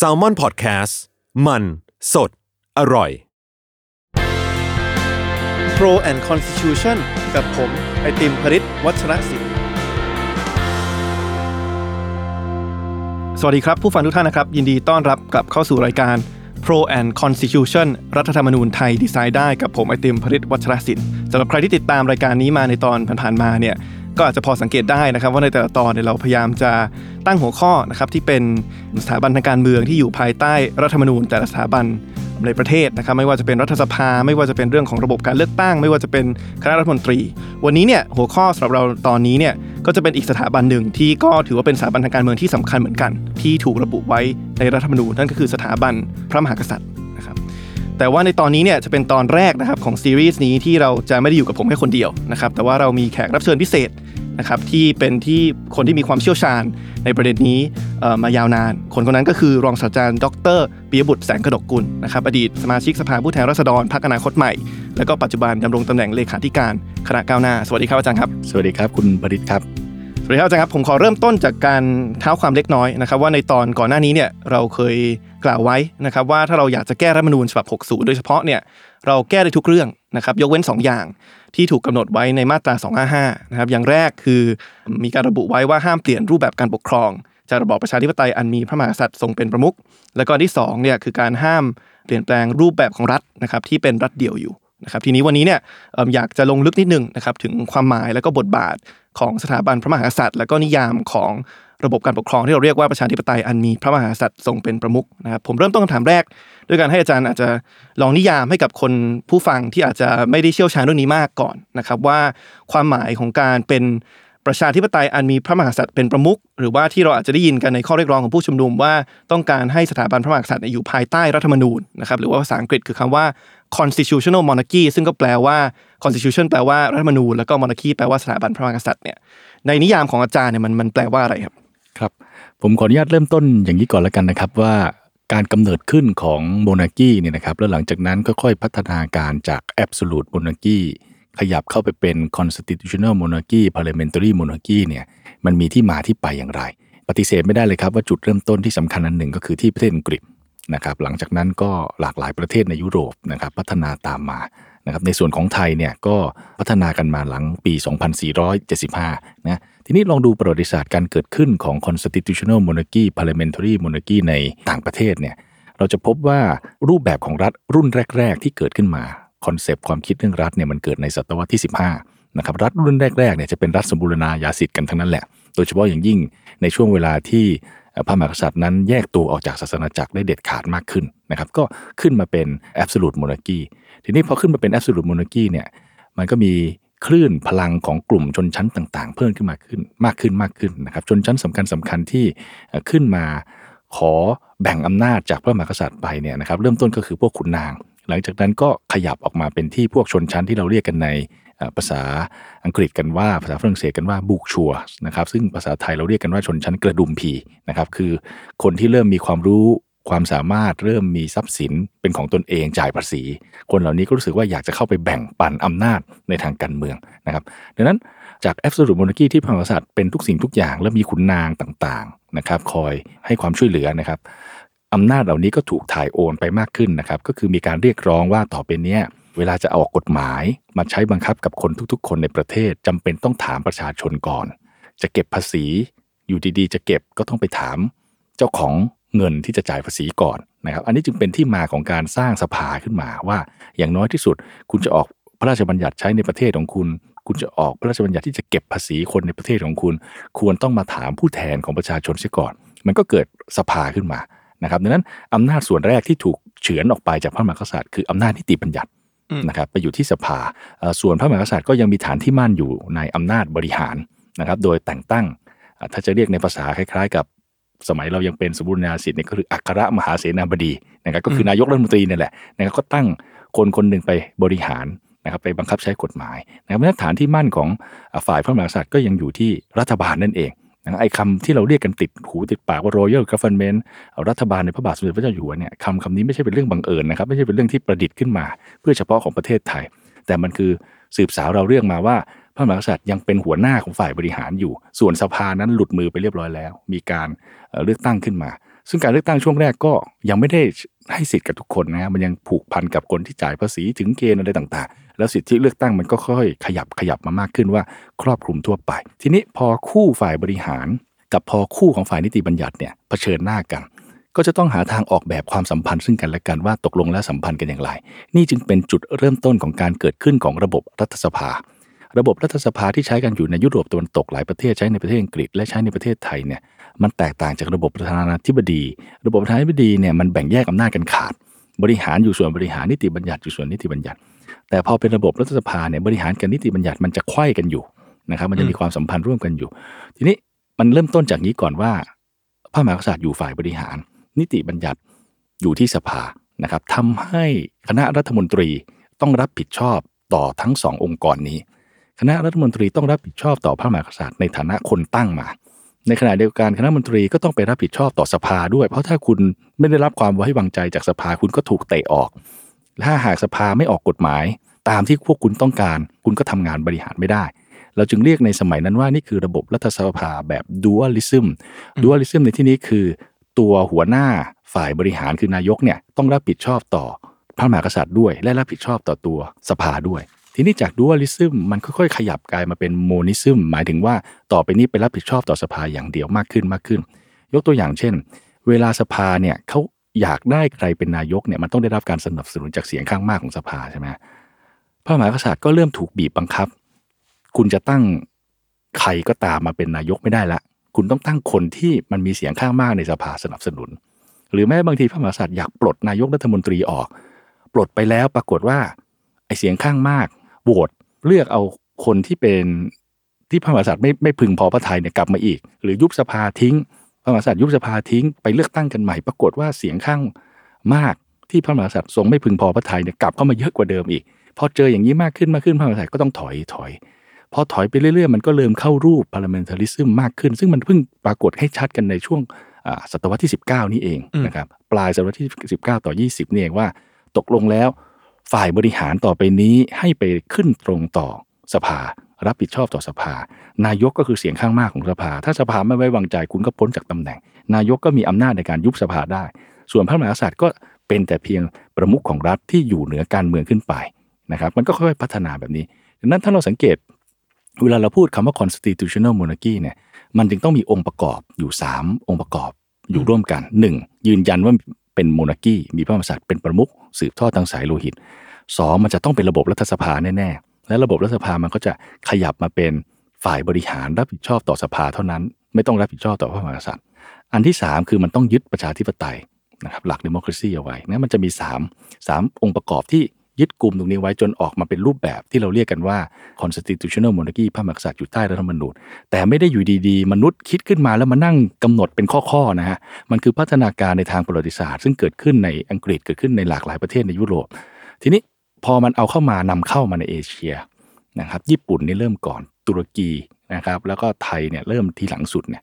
s a l ม o n PODCAST มัน สด อร่อย Pro and Constitution กับผม ไอติมพริตวัชรศิลป์สวัสดีครับ ผู้ฟังทุกท่านนะครับ ยินดีต้อนรับกลับเข้าสู่รายการ Pro and Constitution รัฐธรรมนูญไทยดีไซน์ได้กับผมไอติมพริตวัชรศิลป์สำหรับใครที่ติดตามรายการนี้มาในตอนผ่านๆมาเนี่ย ก็อาจจะพอสังเกตได้นะครับ ว่าในแต่ละตอนเนี่ยเราพยายามจะตั้งหัวข้อนะครับที่เป็นสถาบันทางการเมืองที่อยู่ภายใต้รัฐธรรมนูญ แต่ละสถาบันในประเทศนะครับไม่ว่าจะเป็นรัฐสภา ไม่ว่าจะเป็นเรื่องของระบบการเลือกตั้ง ไม่ว่าจะเป็นคณะรัฐมนตรี วันนี้เนี่ยหัวข้อสำหรับเราตอนนี้เนี่ยก็จะเป็นอีกสถาบันหนึ่งที่ก็ถือว่าเป็นสถาบันทางการเมืองที่สำคัญเหมือนกัน ที่ถูกระบุไว้ในรัฐธรรมนูญนั่นก็คือสถาบันพระมหากษัตริย์นะครับแต่ว่าในตอนนี้เนี่ยจะเป็นตอนแรกนะครับของซีรีส์นี้ที่เราจะไม่ได้อยู่กับผมแค่คนเดียวนะครับแต่ว่าเรามีแขกรับเชิญพิเศษ นะครับที่เป็นที่คนที่มีความเชี่ยวชาญในประเด็นนี้มายาวนาน คนคนนั้นก็คือรองศาสตราจารย์ ดรปิยบุตรแสงกระดกกุลนะครับอดีตสมาชิกสภาผู้แทนราษฎรพรรคอนาคตใหม่ แล้วก็ปัจจุบันดำรงตำแหน่งเลขาธิการคณะก้าวหน้า สวัสดีครับอาจารย์ครับ สวัสดีครับคุณปริศครับสวัสดีครับอาจารย์ครับผมขอเริ่มต้นจากการเท้าความเล็กน้อยนะครับว่าในตอนก่อนหน้านี้เนี่ยเราเคยกล่าวไว้นะครับว่าถ้าเราอยากจะแก้รัฐมนูญฉบับ 60 โดยเฉพาะเนี่ยเราแก้ได้ทุกเรื่องนะครับยกเว้น 2 อย่าง ที่ถูกกำหนดไว้ในมาตรา 255 นะครับ อย่างแรกคือมีการระบุไว้ว่าห้ามเปลี่ยนรูปแบบการปกครองจากระบอบประชาธิปไตยอันมีพระมหากษัตริย์ทรงเป็นประมุขแล้วก็ที่2เนี่ยคือการห้ามเปลี่ยนแปลงรูปแบบของรัฐนะครับที่เป็นรัฐเดี่ยวอยู่นะครับทีนี้วันนี้เนี่ยอยากจะลงลึกนิดนึงนะครับถึงความหมายแล้วก็บทบาทของสถาบันพระมหากษัตริย์ แล้วก็นิยามของ ระบบการปกครองที่เราเรียกว่าประชาธิปไตยอันมีพระมหากษัตริย์ทรงเป็นประมุขนะครับผมเริ่มต้นคำถามแรกด้วยการให้อาจารย์อาจจะลองนิยามให้กับคนผู้ฟังที่อาจจะไม่ได้เชี่ยวชาญเรื่องนี้มากก่อนนะครับว่าความหมายของการเป็นประชาธิปไตยอันมีพระมหากษัตริย์เป็นประมุขหรือว่าที่เราอาจจะได้ยินกันในข้อเรียกร้องของผู้ชุมนุมว่าต้องการให้สถาบันพระมหากษัตริย์อยู่ภายใต้รัฐธรรมนูญนะครับหรือว่าภาษาอังกฤษคือคำว่า constitutional monarchy ซึ่งก็แปลว่า constitution แปลว่ารัฐธรรมนูญแล้วก็ monarchy แปลว่าสถาบันพระมหากษัตริย์เนี่ยในนิยามของอาจารย์เนี่ยมันมันแปลว่าอะไรครับ ครับผมขออนุญาตเริ่มต้นอย่างนี้ก่อนแล้วกันนะครับว่าการกำเนิดขึ้นของโมนาคีเนี่ยนะครับแล้วหลังจากนั้นก็ค่อยพัฒนาการจากแอบสูตรโมนาคีขยับเข้าไปเป็น constitutional monarchy parliamentary monarchy เนี่ยมันมีที่มาที่ไปอย่างไร ปฏิเสธไม่ได้เลยครับว่าจุดเริ่มต้นที่สำคัญอันหนึ่งก็คือที่ประเทศอังกฤษนะครับหลังจากนั้นก็หลากหลายประเทศในยุโรปนะครับพัฒนาตามมานะครับในส่วนของไทยเนี่ยก็พัฒนากันมาหลังปี 2475นะ ทีนี้ลองดูประวัติศาสตร์การเกิดขึ้นของ constitutional monarchy parliamentary monarchy ในต่างประเทศเนี่ยเราจะพบว่ารูปแบบของรัฐรุ่นแรก ๆ ที่เกิดขึ้นมา concept ความคิดเรื่องรัฐเนี่ยมันเกิดในศตวรรษที่ 15นะครับรัฐรุ่นแรกๆเนี่ยจะเป็นรัฐสมบูรณาญาสิทธิ์กันทั้งนั้นแหละ โดยเฉพาะอย่างยิ่งในช่วงเวลาที่พระมหากษัตริย์นั้นแยกตัวออกจากศาสนจักรได้เด็ดขาดมากขึ้นนะครับก็ขึ้นมาเป็น absolute monarchy ทีนี้พอขึ้นมาเป็น absolute monarchy เนี่ยมันก็มี คลื่นพลังของกลุ่มชนชั้นต่างๆ เพิ่มขึ้นมาขึ้นมากขึ้นมากขึ้นนะครับชนชั้นสำคัญสำคัญที่ขึ้นมาขอแบ่งอำนาจจากพระมหากษัตริย์ไปเนี่ยนะครับเริ่มต้นก็คือพวกขุนนาง หลังจากนั้นก็ขยับออกมาเป็นที่พวกชนชั้นที่เราเรียกกันในภาษาอังกฤษกันว่าภาษาฝรั่งเศสกันว่าบุกชัวนะครับซึ่งภาษาไทยเราเรียกกันว่าชนชั้นกระดุมผีนะครับคือคนที่เริ่มมีความรู้ ความสามารถเริ่มมีทรัพย์สินเป็นของตนเองจ่ายภาษี คนเหล่านี้ก็รู้สึกว่าอยากจะเข้าไปแบ่งปันอำนาจในทางการเมืองนะครับดังนั้นจากแอบสูตรโมนาคีที่พระมหากษัตริย์เป็นทุกสิ่งทุกอย่างและมีขุนนางต่างๆนะครับคอยให้ความช่วยเหลือนะครับอำนาจเหล่านี้ก็ถูกถ่ายโอนไปมากขึ้นนะครับก็คือมีการเรียกร้องว่าต่อไปนี้เวลาจะออกกฎหมายมาใช้บังคับกับคนทุกๆ คนในประเทศจำเป็นต้องถามประชาชนก่อน จะเก็บภาษีอยู่ดีๆ จะเก็บก็ต้องไปถาม เจ้าของ เงินที่จะจ่ายภาษีก่อนนะครับ อันนี้จึงเป็นที่มาของการสร้างสภาขึ้นมาว่า อย่างน้อยที่สุด คุณจะออกพระราชบัญญัติใช้ในประเทศของคุณ คุณจะออกพระราชบัญญัติที่จะเก็บภาษีคนในประเทศของคุณ ควรต้องมาถามผู้แทนของประชาชนเสียก่อน มันก็เกิดสภาขึ้นมานะครับดังนั้นอำนาจส่วนแรกที่ถูกเฉือนออกไปจากพระมหากษัตริย์คืออำนาจนิติบัญญัตินะครับไปอยู่ที่สภาส่วนพระมหากษัตริย์ก็ยังมีฐานที่มั่นอยู่ในอำนาจบริหารนะครับ โดยแต่งตั้งถ้าจะเรียกในภาษาคล้ายๆ กับ สมัยเรายังเป็นสมบูรณาสิทธิ์เนี่ยก็คืออัครมหาเสนาบดีนะครับก็คือนายกรัฐมนตรีนี่แหละนะครับก็ตั้งคนคนหนึ่งไปบริหารนะครับไปบังคับใช้กฎหมายนะครับมาตรฐานที่มั่นของฝ่ายพระมหากษัตริย์ก็ยังอยู่ที่รัฐบาลนั่นเองนะไอ้คำที่เราเรียกกันติดหูติดปากว่า royal government รัฐบาลในพระบาทสมเด็จพระเจ้าอยู่หัวเนี่ยคำคำนี้ไม่ใช่เป็นเรื่องบังเอิญนะครับไม่ใช่เป็นเรื่องที่ประดิษฐ์ขึ้นมา เพื่อเฉพาะของประเทศไทย แต่มันคือสืบสาวเราเรื่องมาว่า พระมหากษัตริย์ยังเป็นหัวหน้าของฝ่ายบริหารอยู่ ส่วนสภานั้นหลุดมือไปเรียบร้อยแล้ว มีการเลือกตั้งขึ้นมา ซึ่งการเลือกตั้งช่วงแรกก็ยังไม่ได้ให้สิทธิ์กับทุกคนนะฮะมันยังผูกพันกับคนที่จ่ายภาษีถึงเกณฑ์อะไรต่างๆ แล้วสิทธิเลือกตั้งมันก็ค่อยขยับขยับมามากขึ้นว่า ครอบคลุมทั่วไป ทีนี้พอคู่ฝ่ายบริหาร กับพอคู่ของฝ่ายนิติบัญญัติเนี่ยเผชิญหน้ากัน ก็จะต้องหาทางออกแบบความสัมพันธ์ซึ่งกันและกันว่าตกลงและสัมพันธ์กันอย่างไร นี่จึงเป็นจุดเริ่มต้นของการเกิดขึ้นของระบบรัฐสภา ระบบรัฐสภาที่ใช้กันอยู่ในยุโรปตะวันตกหลายประเทศใช้ในประเทศอังกฤษและใช้ในประเทศไทยเนี่ยมันแตกต่างจากระบบประธานาธิบดี ระบบประธานาธิบดีเนี่ยมันแบ่งแยกอำนาจกันขาด บริหารอยู่ส่วนบริหารนิติบัญญัติอยู่ส่วนนิติบัญญัติ แต่พอเป็นระบบรัฐสภาเนี่ยบริหารกับนิติบัญญัติมันจะไขว้กันอยู่นะครับมันจะมีความสัมพันธ์ร่วมกันอยู่ ทีนี้มันเริ่มต้นจากนี้ก่อนว่าพระมหากษัตริย์อยู่ฝ่ายบริหาร นิติบัญญัติอยู่ที่สภานะครับทำให้คณะรัฐมนตรีต้องรับผิดชอบต่อทั้งสององค์กรนี้ คณะรัฐมนตรีต้องรับผิดชอบต่อพระมหากษัตริย์ในฐานะคนตั้งมา ในขณะเดียวกันคณะมนตรีก็ต้องไปรับผิดชอบต่อสภาด้วย เพราะถ้าคุณไม่ได้รับความไว้วางใจจากสภาคุณก็ถูกเตะออก ถ้าหากสภาไม่ออกกฎหมาย ตามที่พวกคุณต้องการ คุณก็ทำงานบริหารไม่ได้ เราจึงเรียกในสมัยนั้นว่านี่คือระบบรัฐสภาแบบ dualism dualism ในที่นี้คือ ตัวหัวหน้าฝ่ายบริหารคือนายกเนี่ยต้องรับผิดชอบต่อพระมหากษัตริย์ด้วย และรับผิดชอบต่อตัวสภาด้วย ทีนี้จาก dualism มันค่อยๆขยับกลายมาเป็น monism หมายถึงว่าต่อไปนี้ไปรับผิดชอบต่อสภาอย่างเดียวมากขึ้นมากขึ้น ยกตัวอย่างเช่น เวลาสภาเนี่ยเขาอยากได้ใครเป็นนายกเนี่ยมันต้องได้รับการสนับสนุนจากเสียงข้างมากของสภาใช่ไหมพระมหากษัตริย์ก็เริ่มถูกบีบบังคับ คุณจะตั้งใครก็ตามมาเป็นนายกไม่ได้ละ คุณต้องตั้งคนที่มันมีเสียงข้างมากในสภาสนับสนุน หรือแม้บางทีพระมหากษัตริย์อยากปลดนายกรัฐมนตรีออก ปลดไปแล้วปรากฏว่าไอเสียงข้างมาก โหวตเลือกเอาคนที่เป็นที่พระมหากษัตริย์ไม่ไม่พึงพอพระทัยเนี่ยกลับมาอีก หรือยุบสภาทิ้ง พระมหากษัตริย์ยุบสภาทิ้งไปเลือกตั้งกันใหม่ ปรากฏว่าเสียงข้างมากที่พระมหากษัตริย์ทรงไม่พึงพอพระทัยเนี่ยกลับเข้ามาเยอะกว่าเดิมอีกพอเจออย่างนี้มากขึ้นมากขึ้นพระมหากษัตริย์ก็ต้องถอยถอยพอถอยไปเรื่อยๆ มันก็เริ่มเข้ารูป parliamentarism มากขึ้น ซึ่งมันเพิ่งปรากฏให้ชัดกันในช่วงอ่าศตวรรษที่ 19 นี่เองนะครับปลายศตวรรษที่ 19 ต่อ 20 นี่เองว่า ตกลงแล้ว ฝ่ายบริหารต่อไปนี้ให้ไปขึ้นตรงต่อสภา รับผิดชอบต่อสภา นายกก็คือเสียงข้างมากของสภา ถ้าสภาไม่ไว้วางใจคุณก็พ้นจากตำแหน่ง นายกก็มีอำนาจในการยุบสภาได้ ส่วนพระมหากษัตริย์ก็เป็นแต่เพียงประมุขของรัฐที่อยู่เหนือการเมืองขึ้นไปนะครับ มันก็ค่อยๆพัฒนาแบบนี้ดังนั้นถ้าเราสังเกต เวลาเราพูดคำว่า constitutional monarchy เนี่ยมันจึงต้องมีองค์ประกอบอยู่ 3 องค์ประกอบอยู่ร่วมกัน 1. ยืนยันว่า เป็นโมนาคีมีพระมหากษัตริย์เป็นประมุขสืบทอดทางสายโลหิตสองมันจะต้องเป็นระบบรัฐสภาแน่ๆและระบบรัฐสภามันก็จะขยับมาเป็นฝ่ายบริหารรับผิดชอบต่อสภาเท่านั้น ไม่ต้องรับผิดชอบต่อพระมหากษัตริย์ อันที่ 3 คือมันต้องยึดประชาธิปไตยนะครับหลัก democracy เอาไว้นะมันจะมี3 3องค์ประกอบที่ ยึดกลุ่มตรงนี้ไว้จนออกมาเป็นรูปแบบที่เราเรียกกันว่า constitutional monarchy พระมหากษัตริย์อยู่ใต้รัฐธรรมนูญแต่ไม่ได้อยู่ดีๆ มนุษย์คิดขึ้นมาแล้วมานั่งกำหนดเป็นข้อๆนะฮะมันคือพัฒนาการในทางประวัติศาสตร์ ซึ่งเกิดขึ้นในอังกฤษเกิดขึ้นในหลากหลายประเทศในยุโรป ทีนี้พอมันเอาเข้ามานำเข้ามาในเอเชียนะครับญี่ปุ่นนี่เริ่มก่อนตุรกีนะครับแล้วก็ไทยเนี่ยเริ่มทีหลังสุดเนี่ย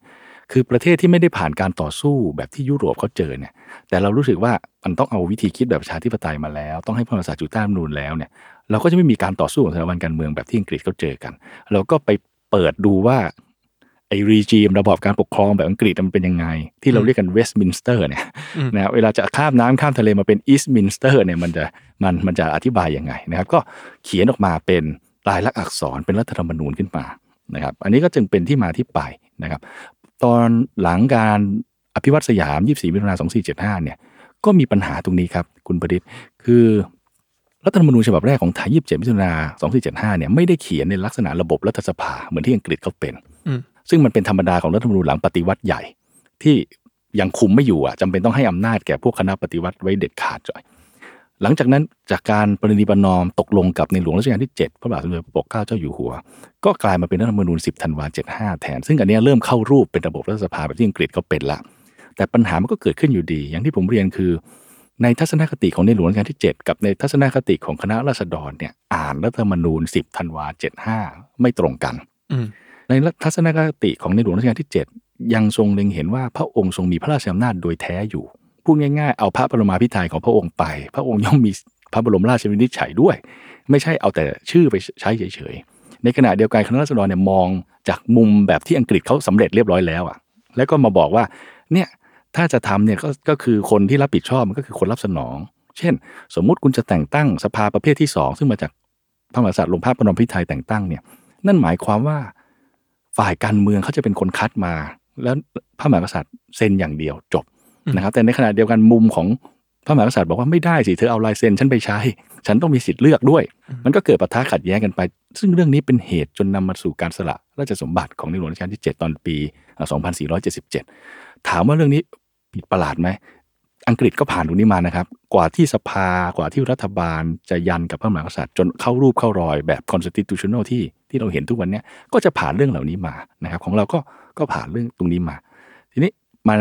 คือประเทศที่ไม่ได้ผ่านการต่อสู้แบบที่ยุโรปเขาเจอเนี่ย แต่เรารู้สึกว่ามันต้องเอาวิธีคิดแบบประชาธิปไตยมาแล้ว ต้องให้พระมหากษัตริย์อยู่ใต้รัฐธรรมนูญแล้วเนี่ย เราก็จะไม่มีการต่อสู้ของสถาบันการเมืองแบบที่อังกฤษเขาเจอกัน เราก็ไปเปิดดูว่าไอ้ regime ระบอบการปกครองแบบอังกฤษมันเป็นยังไง ที่เราเรียกกันเวสต์มินสเตอร์เนี่ยนะเวลาจะข้ามน้ำข้ามทะเลมาเป็น Eastminster เนี่ยมันจะมันมันจะอธิบายยังไงนะครับ ก็เขียนออกมาเป็นลายลักษณ์อักษรเป็นรัฐธรรมนูญขึ้นมานะครับ อันนี้ก็จึงเป็นที่มาที่ไปนะครับ ตอนหลังการอภิวัฒน์สยาม 24มิถุนายน2475 เนี่ย ก็มีปัญหาตรงนี้ครับ คุณประดิษฐ์ คือรัฐธรรมนูญฉบับแรกของไทย 27 มิถุนายน2475 เนี่ย ไม่ได้เขียนในลักษณะระบบรัฐสภาเหมือนที่อังกฤษเขาเป็นอืมซึ่งมันเป็นธรรมดาของรัฐธรรมนูญหลังปฏิวัติใหญ่ที่ยังคุมไม่อยู่อะจำเป็นต้องให้อำนาจแก่พวกคณะปฏิวัติไว้เด็ดขาดจ่อย หลังจากนั้นจากการปรินิประนอมตกลงกับในหลวงรัชกาลที่ 7 พระบาทสมเด็จพระปกเกล้าเจ้าอยู่หัว ก็กลายมาเป็นรัฐธรรมนูญ 10 ธันวา75 แทน ซึ่งอันเนี้ยเริ่มเข้ารูปเป็นระบบรัฐสภาแบบที่อังกฤษเขาเป็นละ แต่ปัญหามันก็เกิดขึ้นอยู่ดี อย่างที่ผมเรียนคือ ในทัศนคติของในหลวงรัชกาลที่ 7 กับในทัศนคติของคณะราษฎรเนี่ยอ่านรัฐธรรมนูญ 10 ธันวา75 ไม่ตรงกันอืมในทัศนคติของในหลวงรัชกาลที่ 7 ยังทรงเล็งเห็นว่าพระองค์ทรงมีพระราชอำนาจโดยแท้อยู่ พูดง่ายๆ เอาพระบรมาภิไธยของพระองค์ไป พระองค์ย่อมมีพระบรมราชวินิจฉัยด้วย ไม่ใช่เอาแต่ชื่อไปใช้เฉยๆ ในขณะเดียวกันคณะรัษฎรเนี่ยมองจากมุมแบบที่อังกฤษเขาสำเร็จเรียบร้อยแล้วอะ แล้วก็มาบอกว่าเนี่ยถ้าจะทำเนี่ยก็ก็คือคนที่รับผิดชอบมันก็คือคนรับสนอง เช่น สมมุติคุณจะแต่งตั้งสภาประเภทที่สองซึ่งมาจากพระมหากษัตริย์ลงภาพประนมพิไทยแต่งตั้งเนี่ยนั่นหมายความว่าฝ่ายการเมืองเขาจะเป็นคนคัดมา แล้วพระมหากษัตริย์เซ็นอย่างเดียวจบ นะครับ แต่ในขณะเดียวกันมุมของพระมหากษัตริย์บอกว่าไม่ได้สิเธอเอาลายเซ็นฉันไปใช้ ฉันต้องมีสิทธิ์เลือกด้วย มันก็เกิดปะทะขัดแย้งกันไป ซึ่งเรื่องนี้เป็นเหตุจนนำมาสู่การสละราชสมบัติของในหลวงรัชกาลที่ 7 ตอนปี 2477 ถามว่าเรื่องนี้ผิดประหลาดไหมอังกฤษก็ผ่านตรงนี้มานะครับ กว่าที่สภากว่าที่รัฐบาลจะยันกับพระมหากษัตริย์ จนเข้ารูปเข้ารอยแบบ constitutional ที่ที่เราเห็นทุกวันนี้ก็จะผ่านเรื่องเหล่านี้มานะครับ ของเราก็ก็ผ่านเรื่องตรงนี้มา ทีนี้มัน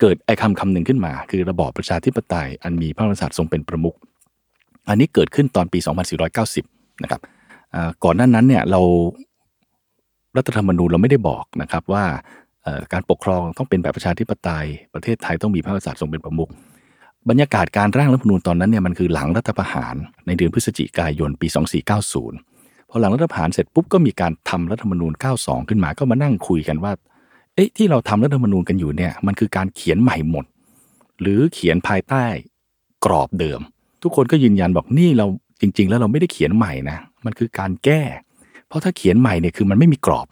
เกิดไอ้คำคำหนึ่งขึ้นมา คือระบอบประชาธิปไตย อันมีพระมหากษัตริย์ทรงเป็นประมุขอันนี้เกิดขึ้นตอนปี 2490 นะครับก่อนหน้านั้นเนี่ยเรารัฐธรรมนูญเราไม่ได้บอกนะครับว่าการปกครองต้องเป็นแบบประชาธิปไตย ประเทศไทยต้องมีพระมหากษัตริย์ทรงเป็นประมุขบรรยากาศการร่างรัฐธรรมนูญตอนนั้นเนี่ยมันคือหลังรัฐประหารในเดือนพฤศจิกายนปี 2490พอหลังรัฐประหารเสร็จปุ๊บก็มีการทำรัฐธรรมนูญ 92 ขึ้นมาก็มานั่งคุยกันว่า เอ๊ะที่เราทำรัฐธรรมนูญกันอยู่เนี่ยมันคือการเขียนใหม่หมด หรือเขียนภายใต้กรอบเดิม ทุกคนก็ยืนยันบอกนี่เราจริง ๆ แล้วเราไม่ได้เขียนใหม่นะมันคือการแก้ เพราะถ้าเขียนใหม่เนี่ยคือมันไม่มีกรอบ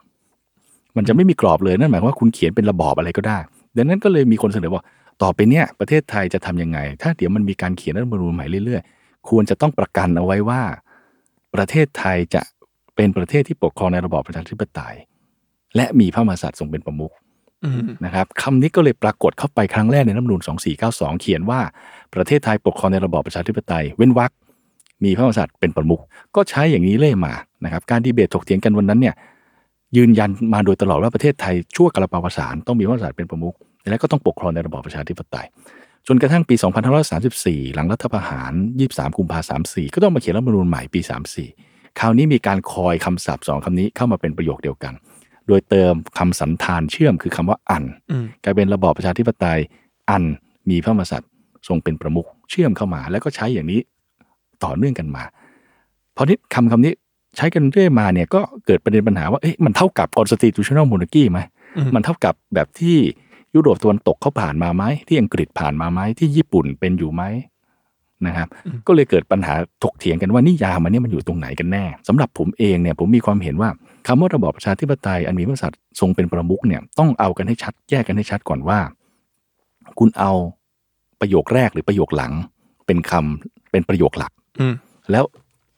มันจะไม่มีกรอบเลยนั่นหมายว่าคุณเขียนเป็นระบอบอะไรก็ได้ ดังนั้นก็เลยมีคนเสนอว่าต่อไปเนี่ยประเทศไทยจะทำยังไง ถ้าเดี๋ยวมันมีการเขียนรัฐธรรมนูญใหม่เรื่อยๆ ควรจะต้องประกันเอาไว้ว่า ประเทศไทยจะเป็นประเทศที่ปกครองในระบอบประชาธิปไตย และมีพระมหากษัตริย์ทรงเป็นประมุขอืมนะครับคำนี้ก็เลยปรากฏเข้าไปครั้งแรกในรัฐธรรมนูญ2492 เขียนว่าประเทศไทยปกครองในระบอบประชาธิปไตย เว้นวรรคมีพระมหากษัตริย์เป็นประมุขก็ใช้อย่างนี้เล่อยมานะครับการดีเบตถกเถียงกันวันนั้นเนี่ยยืนยันมาโดยตลอดว่าประเทศไทยชั่วกระปาวสารต้องมีพระมหากษัตริย์เป็นประมุขและก็ต้องปกครองในระบอบประชาธิปไตย จนกระทั่งปี 2534 หลังรัฐประหาร 23 กุมภาพันธ์34 ก็ต้องมาเขียนรัฐธรรมนูญใหม่ปี 34 คราวนี้มีการคอยคำศัพท์สองคำนี้เข้ามาเป็นประโยคเดียวกัน โดยเติมคำสันธานเชื่อมคือคำว่าอันอืมกลายเป็นระบอบประชาธิปไตยอันมีพระมหากษัตริย์ทรงเป็นประมุขเชื่อมเข้ามา แล้วก็ใช้อย่างนี้ต่อเนื่องกันมาพอนี้คำคำนี้ใช้กันเรื่อยมาเนี่ยก็เกิดประเด็นปัญหาว่าเอ๊ะมันเท่ากับ constitutional monarchy ไหมอืมมันเท่ากับแบบที่ยุโรปตะวันตกเขาผ่านมาไหมที่อังกฤษผ่านมาไหมที่ญี่ปุ่นเป็นอยู่ไหมนะครับ ก็เลยเกิดปัญหาถกเถียงกันว่านิยามมันเนี่ยมันอยู่ตรงไหนกันแน่สำหรับผมเองเนี่ยผมมีความเห็นว่า คำว่าระบอบประชาธิปไตยอันมีพระมหากษัตริย์ทรงเป็นประมุขเนี่ยต้องเอากันให้ชัดแยกกันให้ชัดก่อนว่า คุณเอาประโยคแรกหรือประโยคหลัง เป็นคำเป็นประโยคหลักอืมแล้ว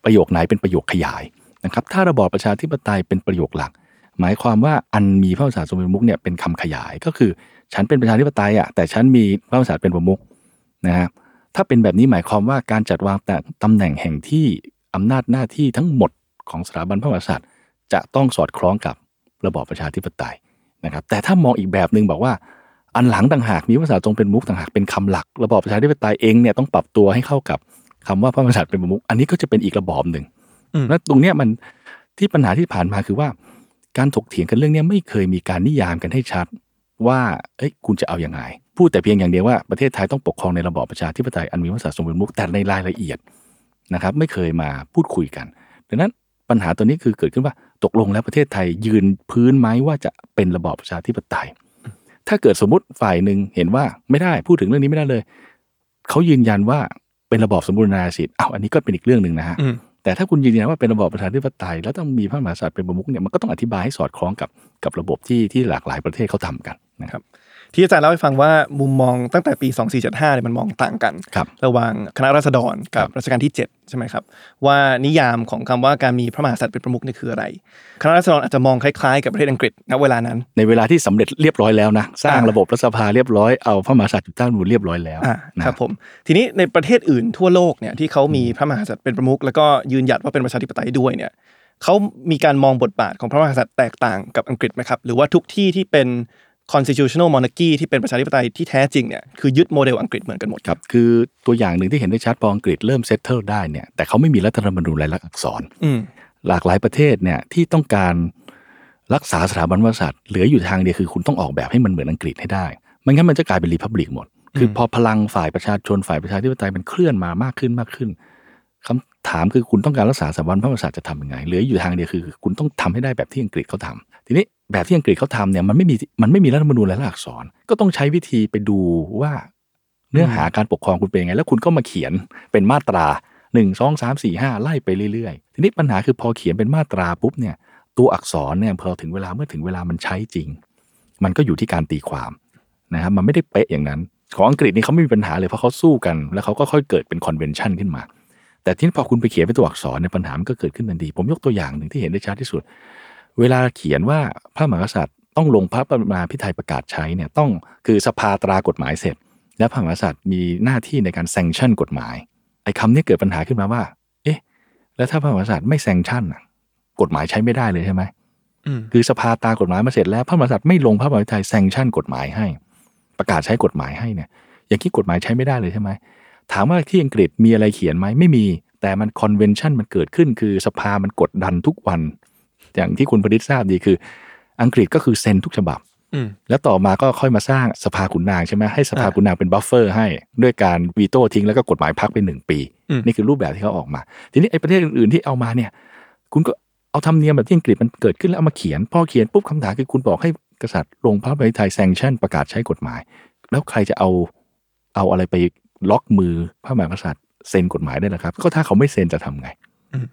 ประโยคไหนเป็นประโยคขยายนะครับ ถ้าระบอบประชาธิปไตยเป็นประโยคหลัก หมายความว่าอันมีพระมหากษัตริย์ทรงเป็นประมุขเนี่ยเป็นคำขยายก็คือ ฉันเป็นประชาธิปไตยอะแต่ฉันมีพระมหากษัตริย์เป็นประมุขนะครับถ้าเป็นแบบนี้หมายความว่าการจัดวางแต่ตำแหน่งแห่งที่อำนาจหน้าที่ทั้งหมดของสถาบันพระมหากษัตริย์ จะต้องสอดคล้องกับระบอบประชาธิปไตยนะครับ แต่ถ้ามองอีกแบบหนึ่งบอกว่า อันหลังต่างหากมีพระมหากษัตริย์ทรงเป็นประมุขต่างหากเป็นคำหลัก ระบอบประชาธิปไตยเองเนี่ยต้องปรับตัวให้เข้ากับคำว่าพระมหากษัตริย์เป็นประมุขอันนี้ก็จะเป็นอีกระบอบหนึ่งอืมและตรงเนี้ยมันที่ปัญหาที่ผ่านมาคือว่า การถกเถียงกันเรื่องเนี้ยไม่เคยมีการนิยามกันให้ชัด ว่าเอ้ยคุณจะเอาอย่างไงพูดแต่เพียงอย่างเดียวว่าประเทศไทยต้องปกครองในระบอบประชาธิปไตยอันมีพระมหากษัตริย์ทรงเป็นประมุขแต่ในรายละเอียดนะครับ ไม่เคยมาพูดคุยกันดังนั้นปัญหาตัวนี้คือเกิดขึ้นว่า ตกลงแล้วประเทศไทยยืนพื้นไหมว่าจะเป็นระบอบประชาธิปไตย ถ้าเกิดสมมติฝ่ายหนึ่งเห็นว่าไม่ได้พูดถึงเรื่องนี้ไม่ได้เลย เขายืนยันว่าเป็นระบอบสมบูรณาญาสิทธิ์อ้าวอันนี้ก็เป็นอีกเรื่องหนึ่งนะฮะอืมแต่ถ้าคุณยืนยันว่าเป็นระบอบประชาธิปไตย แล้วต้องมีพระมหากษัตริย์เป็นประมุขเนี่ยมันก็ต้องอธิบายให้สอดคล้องกับกับระบบที่ที่หลากหลายประเทศเขาทำกันนะครับ ที่อาจารย์เล่าให้ฟังว่ามุมมองตั้งแต่ปี 2475เนี่ยมันมองต่างกันครับระหว่างคณะราษฎรกับครับรัชกาลที่ 7 ใช่ไหมครับ ว่านิยามของคำว่าการมีพระมหากษัตริย์เป็นประมุขนี่คืออะไร คณะราษฎรอาจจะมองคล้ายๆกับประเทศอังกฤษณเวลานั้น ในเวลาที่สำเร็จเรียบร้อยแล้วนะสร้างอ่าระบบรัฐสภาเรียบร้อยเอาพระมหากษัตริย์อยู่ใต้รัฐธรรมนูญเรียบร้อยแล้วอ่านะครับผมทีนี้ในประเทศอื่นทั่วโลกเนี่ยที่เขามีพระมหากษัตริย์เป็นประมุขแล้วก็ยืนหยัดว่าเป็นประชาธิปไตยด้วยเนี่ยเขามีการมองบทบาทของพระมหากษัตริย์แตกต่างกับอังกฤษไหมครับ หรือว่าทุกที่ที่เป็น constitutional monarchy ที่เป็นประชาธิปไตยที่แท้จริงเนี่ยคือยึดโมเดลอังกฤษเหมือนกันหมดครับคือตัวอย่างหนึ่งที่เห็นได้ชัดพออังกฤษเริ่ม settle ได้เนี่ยแต่เขาไม่มีรัฐธรรมนูญลายลักษณ์อักษรอืมหลากหลายประเทศเนี่ยที่ต้องการรักษาสถาบันพระมหากษัตริย์เหลืออยู่ทางเดียวคือคุณต้องออกแบบให้มันเหมือนอังกฤษให้ได้ไม่งั้นมันจะกลายเป็น republic หมด คือพอพลังฝ่ายประชาชนฝ่ายประชาธิปไตยมันเคลื่อนมามากขึ้นมากขึ้นคำถามคือคุณต้องการรักษาสถาบันพระมหากษัตริย์จะทำยังไงเหลืออยู่ทางเดียวคือ คุณต้องทำให้ได้แบบที่อังกฤษเขาทำทีนี้ แบบที่อังกฤษเขาทำเนี่ยมันไม่มีมันไม่มีรัฐธรรมนูญและอักษร ก็ต้องใช้วิธีไปดูว่าเนื้อหาการปกครองคุณเป็นยังไง แล้วคุณก็มาเขียนเป็นมาตราหนึ่งสองสามสี่ห้าไล่ไปเรื่อยๆ ทีนี้ปัญหาคือพอเขียนเป็นมาตราปุ๊บเนี่ยตัวอักษรเนี่ยพอถึงเวลาเมื่อถึงเวลามันใช้จริง มันก็อยู่ที่การตีความนะครับมันไม่ได้เป๊ะอย่างนั้น ของอังกฤษนี่เขาไม่มีปัญหาเลยเพราะเขาสู้กัน แล้วเขาก็ค่อยเกิดเป็น convention ขึ้นมา แต่ที่พอคุณไปเขียนเป็นตัวอักษรเนี่ยปัญหามันก็เกิดขึ้นทันทีผมยกตัวอย่างหนึ่งที่เห็นได้ชัดที่สุด เวลาเขียนว่าพระมหากษัตริย์ต้องลงพระปรมาภิไธยประกาศใช้เนี่ยต้องคือสภาตรากฎหมายเสร็จ และพระมหากษัตริย์มีหน้าที่ในการ sanction กฎหมายไอ้คำนี้เกิดปัญหาขึ้นมาว่า เอ๊ะ แล้วถ้าพระมหากษัตริย์ไม่ sanction น่ะกฎหมายใช้ไม่ได้เลยใช่ไหมอืมคือสภาตรากฎหมายมาเสร็จแล้วพระมหากษัตริย์ไม่ลงพระปรมาภิไธย sanction กฎหมายให้ ประกาศใช้กฎหมายให้เนี่ย อย่างนี้กฎหมายใช้ไม่ได้เลยใช่ไหมถามว่าที่อังกฤษมีอะไรเขียนไหมไม่มี แต่มัน convention มันเกิดขึ้น คือสภามันกดดันทุกวัน อย่างที่คุณพริษฐ์ทราบดีคือ อังกฤษก็คือเซ็นทุกฉบับอืมแล้วต่อมาก็ค่อยมาสร้างสภาขุนนางใช่ไหมให้สภาอ่าขุนนางเป็น buffer ให้ด้วยการ veto ทิ้งแล้วก็กฎหมายพักไปหนึ่งปีอืมนี่คือรูปแบบที่เขาออกมา ทีนี้ไอ้ประเทศอื่นๆที่เอามาเนี่ย คุณก็เอาธรรมเนียมแบบที่อังกฤษมันเกิดขึ้นแล้วเอามาเขียนพอเขียนปุ๊บคำถามคือคุณบอกให้กษัตริย์ลงพระบรมไทยแซงชั่นประกาศใช้กฎหมาย แล้วใครจะเอาเอาอะไรไปล็อกมือพระมหากษัตริย์เซ็นกฎหมายได้ล่ะครับ ก็ถ้าเขาไม่เซ็นจะทำไงอืม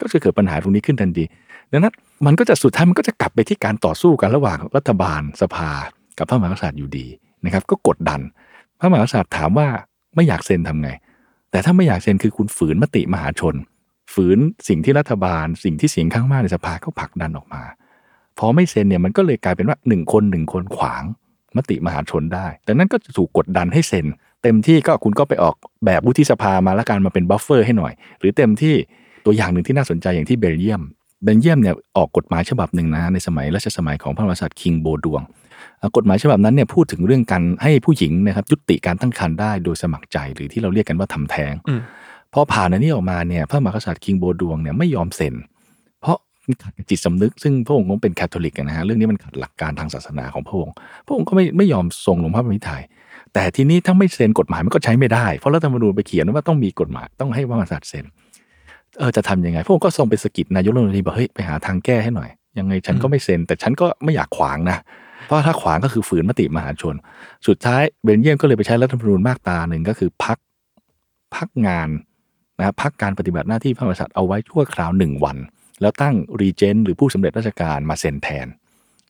ก็จะเกิดปัญหาตรงนี้ขึ้นทันที ดังนั้นมันก็จะสุดท้ายมันก็จะกลับไปที่การต่อสู้กันระหว่างรัฐบาลสภา กับพระมหากษัตริย์อยู่ดีนะครับ ก็กดดัน พระมหากษัตริย์ถามว่าไม่อยากเซ็นทำไง แต่ถ้าไม่อยากเซ็นคือคุณฝืนมติมหาชน ฝืนสิ่งที่รัฐบาล สิ่งที่เสียงข้างมากในสภาเขาผลักดันออกมา พอไม่เซ็นเนี่ยมันก็เลยกลายเป็นว่าหนึ่งคนหนึ่งคนขวางมติมหาชนได้แต่นั้นก็จะถูกกดดันให้เซ็น เต็มที่ก็คุณก็ไปออกแบบวุฒิสภามาแล้วการมาเป็น buffer ให้หน่อย หรือเต็มที่ตัวอย่างหนึ่งที่น่าสนใจอย่างที่เบลเยียม เบลเยียมเนี่ยออกกฎหมายฉบับหนึ่งนะในสมัยรัชสมัยของพระมหากษัตริย์ King Baudouin เอ่อกฎหมายฉบับนั้นเนี่ยพูดถึงเรื่องการให้ผู้หญิงนะครับยุติการตั้งครรภ์ได้โดยสมัครใจหรือที่เราเรียกกันว่าทำแท้งอืมพอผ่านอันนี้ออกมาเนี่ยพระมหากษัตริย์ King Baudouin เนี่ยไม่ยอมเซ็นเพราะมันขัดกับจิตสำนึก ซึ่งพระองค์ก็เป็นแคทอลิกอะนะฮะเรื่องนี้มันขัดหลักการทางศาสนาของพระองค์พระองค์ก็ไม่ไม่ยอมทรงลงพระบรมไทยแต่ทีนี้ถ้าไม่เซ็นกฎหมายมันก็ใช้ไม่ได้เพราะรัฐธรรมนูญไปเขียนไว้ว่าต้องมีกฎหมายต้องให้พระมหากษัตริย์เซ็น เออจะทำยังไงพระองค์ก็ทรงไปสะกิดนายกรัฐมนตรีบอกเฮ้ยไปหาทางแก้ให้หน่อย ยังไงฉันก็ไม่เซ็น แต่ฉันก็ไม่อยากขวางนะ เพราะถ้าขวางก็คือฝืนมติมหาชน สุดท้ายเบลเยียมก็เลยไปใช้รัฐธรรมนูญมาตราหนึ่งก็คือพักพักงานนะครับพักการปฏิบัติหน้าที่พระมหากษัตริย์เอาไว้ชั่วคราวหนึ่งวัน แล้วตั้งรีเจนต์หรือผู้สำเร็จราชการมาเซ็นแทน